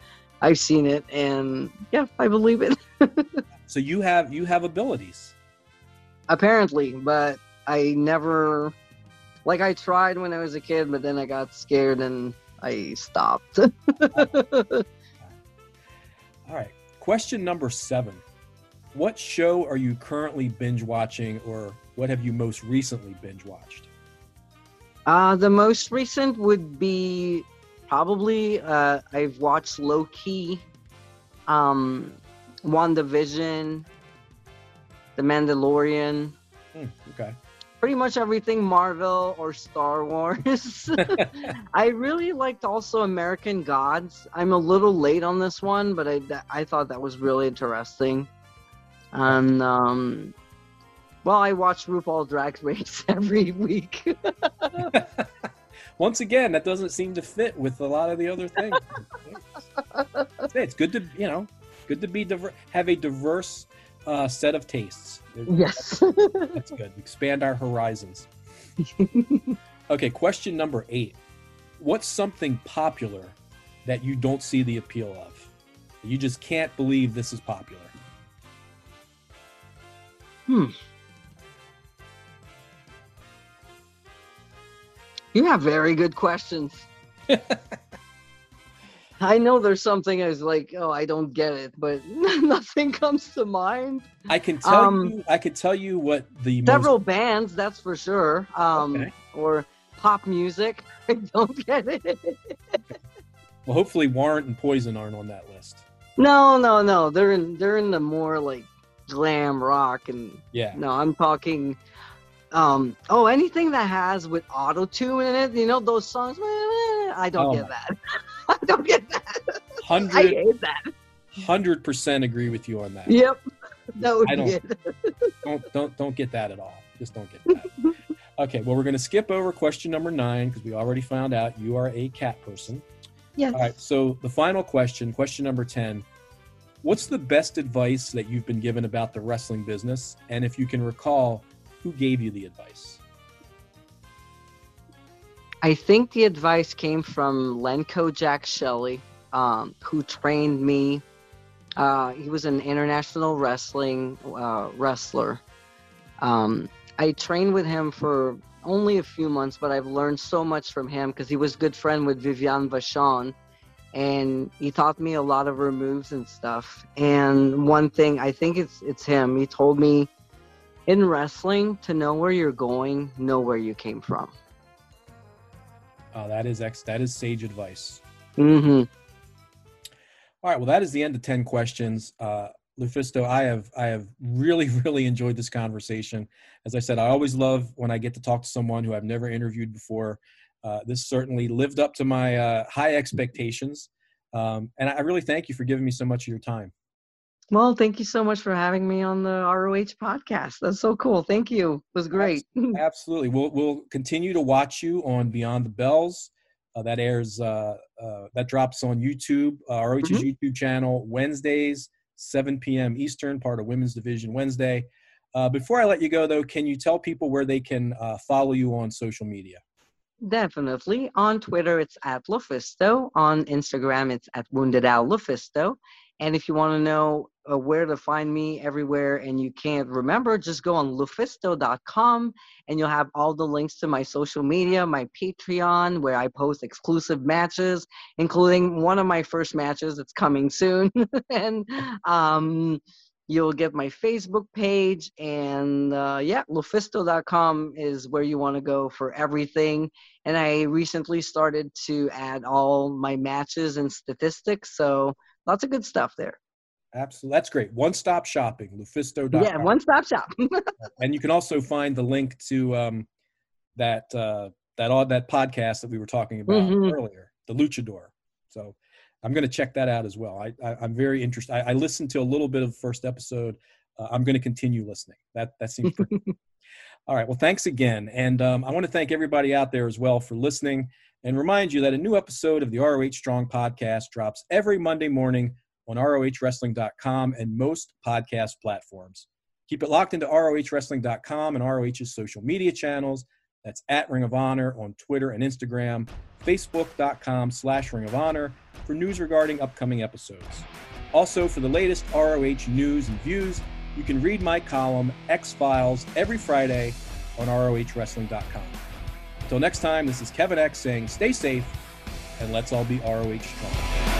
i've seen it and yeah i believe it (laughs) So you have you have abilities. apparently but i never like i tried when i was a kid but then i got scared and i stopped All right. Question number seven. What show are you currently binge watching or what have you most recently binge watched? uh the most recent would be probably uh i've watched low key um WandaVision, the mandalorian Hmm, okay. pretty much everything Marvel or Star Wars. (laughs) I really liked also American Gods. I'm a little late on this one, but I I thought that was really interesting. And um, well, I watch RuPaul Drag Race (laughs) every week. (laughs) Once again, that doesn't seem to fit with a lot of the other things. (laughs) It's good to you know, good to be diver- have a diverse uh, set of tastes. yes. That's good. Expand our horizons. Okay, question number eight. What's something popular that you don't see the appeal of? You just can't believe this is popular. You have very good questions. (laughs) I know there's something I was like, oh, I don't get it, but (laughs) nothing comes to mind. I can tell Um, you. I can tell you what the Several most. bands, that's for sure. Um, Okay. Or pop music. (laughs) I don't get it. Well, hopefully, Warrant and Poison aren't on that list. No, no, no. They're in they're in the more like glam rock and Yeah. no, I'm talking um oh anything that has with auto tune in it, you know, those songs I don't Oh get that. (laughs) I don't get that. (laughs) I Hundred hate that. hundred percent agree with you on that. Yep. (laughs) That would I don't- it. Don't don't don't get that at all. Just don't get that. okay. Well, we're going to skip over question number nine because we already found out you are a cat person. Yes. All right. So the final question, question number 10. What's the best advice that you've been given about the wrestling business? And if you can recall, who gave you the advice? I think the advice came from Lenko Jack Shelley, um, who trained me. Uh, he was an international wrestling uh, wrestler. Um, I trained with him for only a few months, but I've learned so much from him because he was a good friend with Viviane Vachon, and he taught me a lot of her moves and stuff. And one thing, I think it's it's him. He told me, in wrestling, to know where you're going, know where you came from. Uh, that is ex. That is sage advice. Mm-hmm. All right. Well, that is the end of ten questions. Uh, Lufisto, I have I have really (laughs) really enjoyed this conversation. As I said, I always love when I get to talk to someone who I've never interviewed before. Uh, this certainly lived up to my uh, high expectations, um, and I really thank you for giving me so much of your time. Well, thank you so much for having me on the ROH podcast. That's so cool. Thank you. It was great. (laughs) Absolutely. We'll we'll continue to watch you on Beyond the Belles. Uh, that airs uh, uh, that drops on YouTube, uh, ROH's Mhm. YouTube channel Wednesdays, 7 p.m. Eastern, part of Women's Division Wednesday. Uh, before I let you go, though, can you tell people where they can uh, follow you on social media? Definitely. On Twitter, it's at Lufisto. On Instagram, it's at Wounded Owl Lufisto. And if you want to know uh, where to find me everywhere and you can't remember, just go on lufisto.com and you'll have all the links to my social media, my Patreon, where I post exclusive matches, including one of my first matches that's coming soon. (laughs) and um, you'll get my Facebook page. And uh, yeah, lufisto.com is where you want to go for everything and I recently started to add all my matches and statistics. So lots of good stuff there. Absolutely. That's great. One stop shopping, Lufisto.com. Yeah, one stop shop. (laughs) and you can also find the link to um, that uh, that all that podcast that we were talking about Mhm. earlier, the Luchador. So I'm going to check that out as well. I, I I'm very interested. I, I listened to a little bit of the first episode. Uh, I'm going to continue listening. That that seems pretty. (laughs) all right. Well, thanks again, and um, I want to thank everybody out there as well for listening, and remind you that a new episode of the ROH Strong podcast drops every Monday morning on ROHWrestling.com and most podcast platforms. Keep it locked into ROHWrestling.com and ROH's social media channels. That's at Ring of Honor on Twitter and Instagram, Facebook.com slash Ring of Honor for news regarding upcoming episodes. Also, for the latest ROH news and views, you can read my column, Eck's Files, every Friday on ROHWrestling.com. Until next time, this is Kevin Eck saying stay safe and let's all be ROH strong.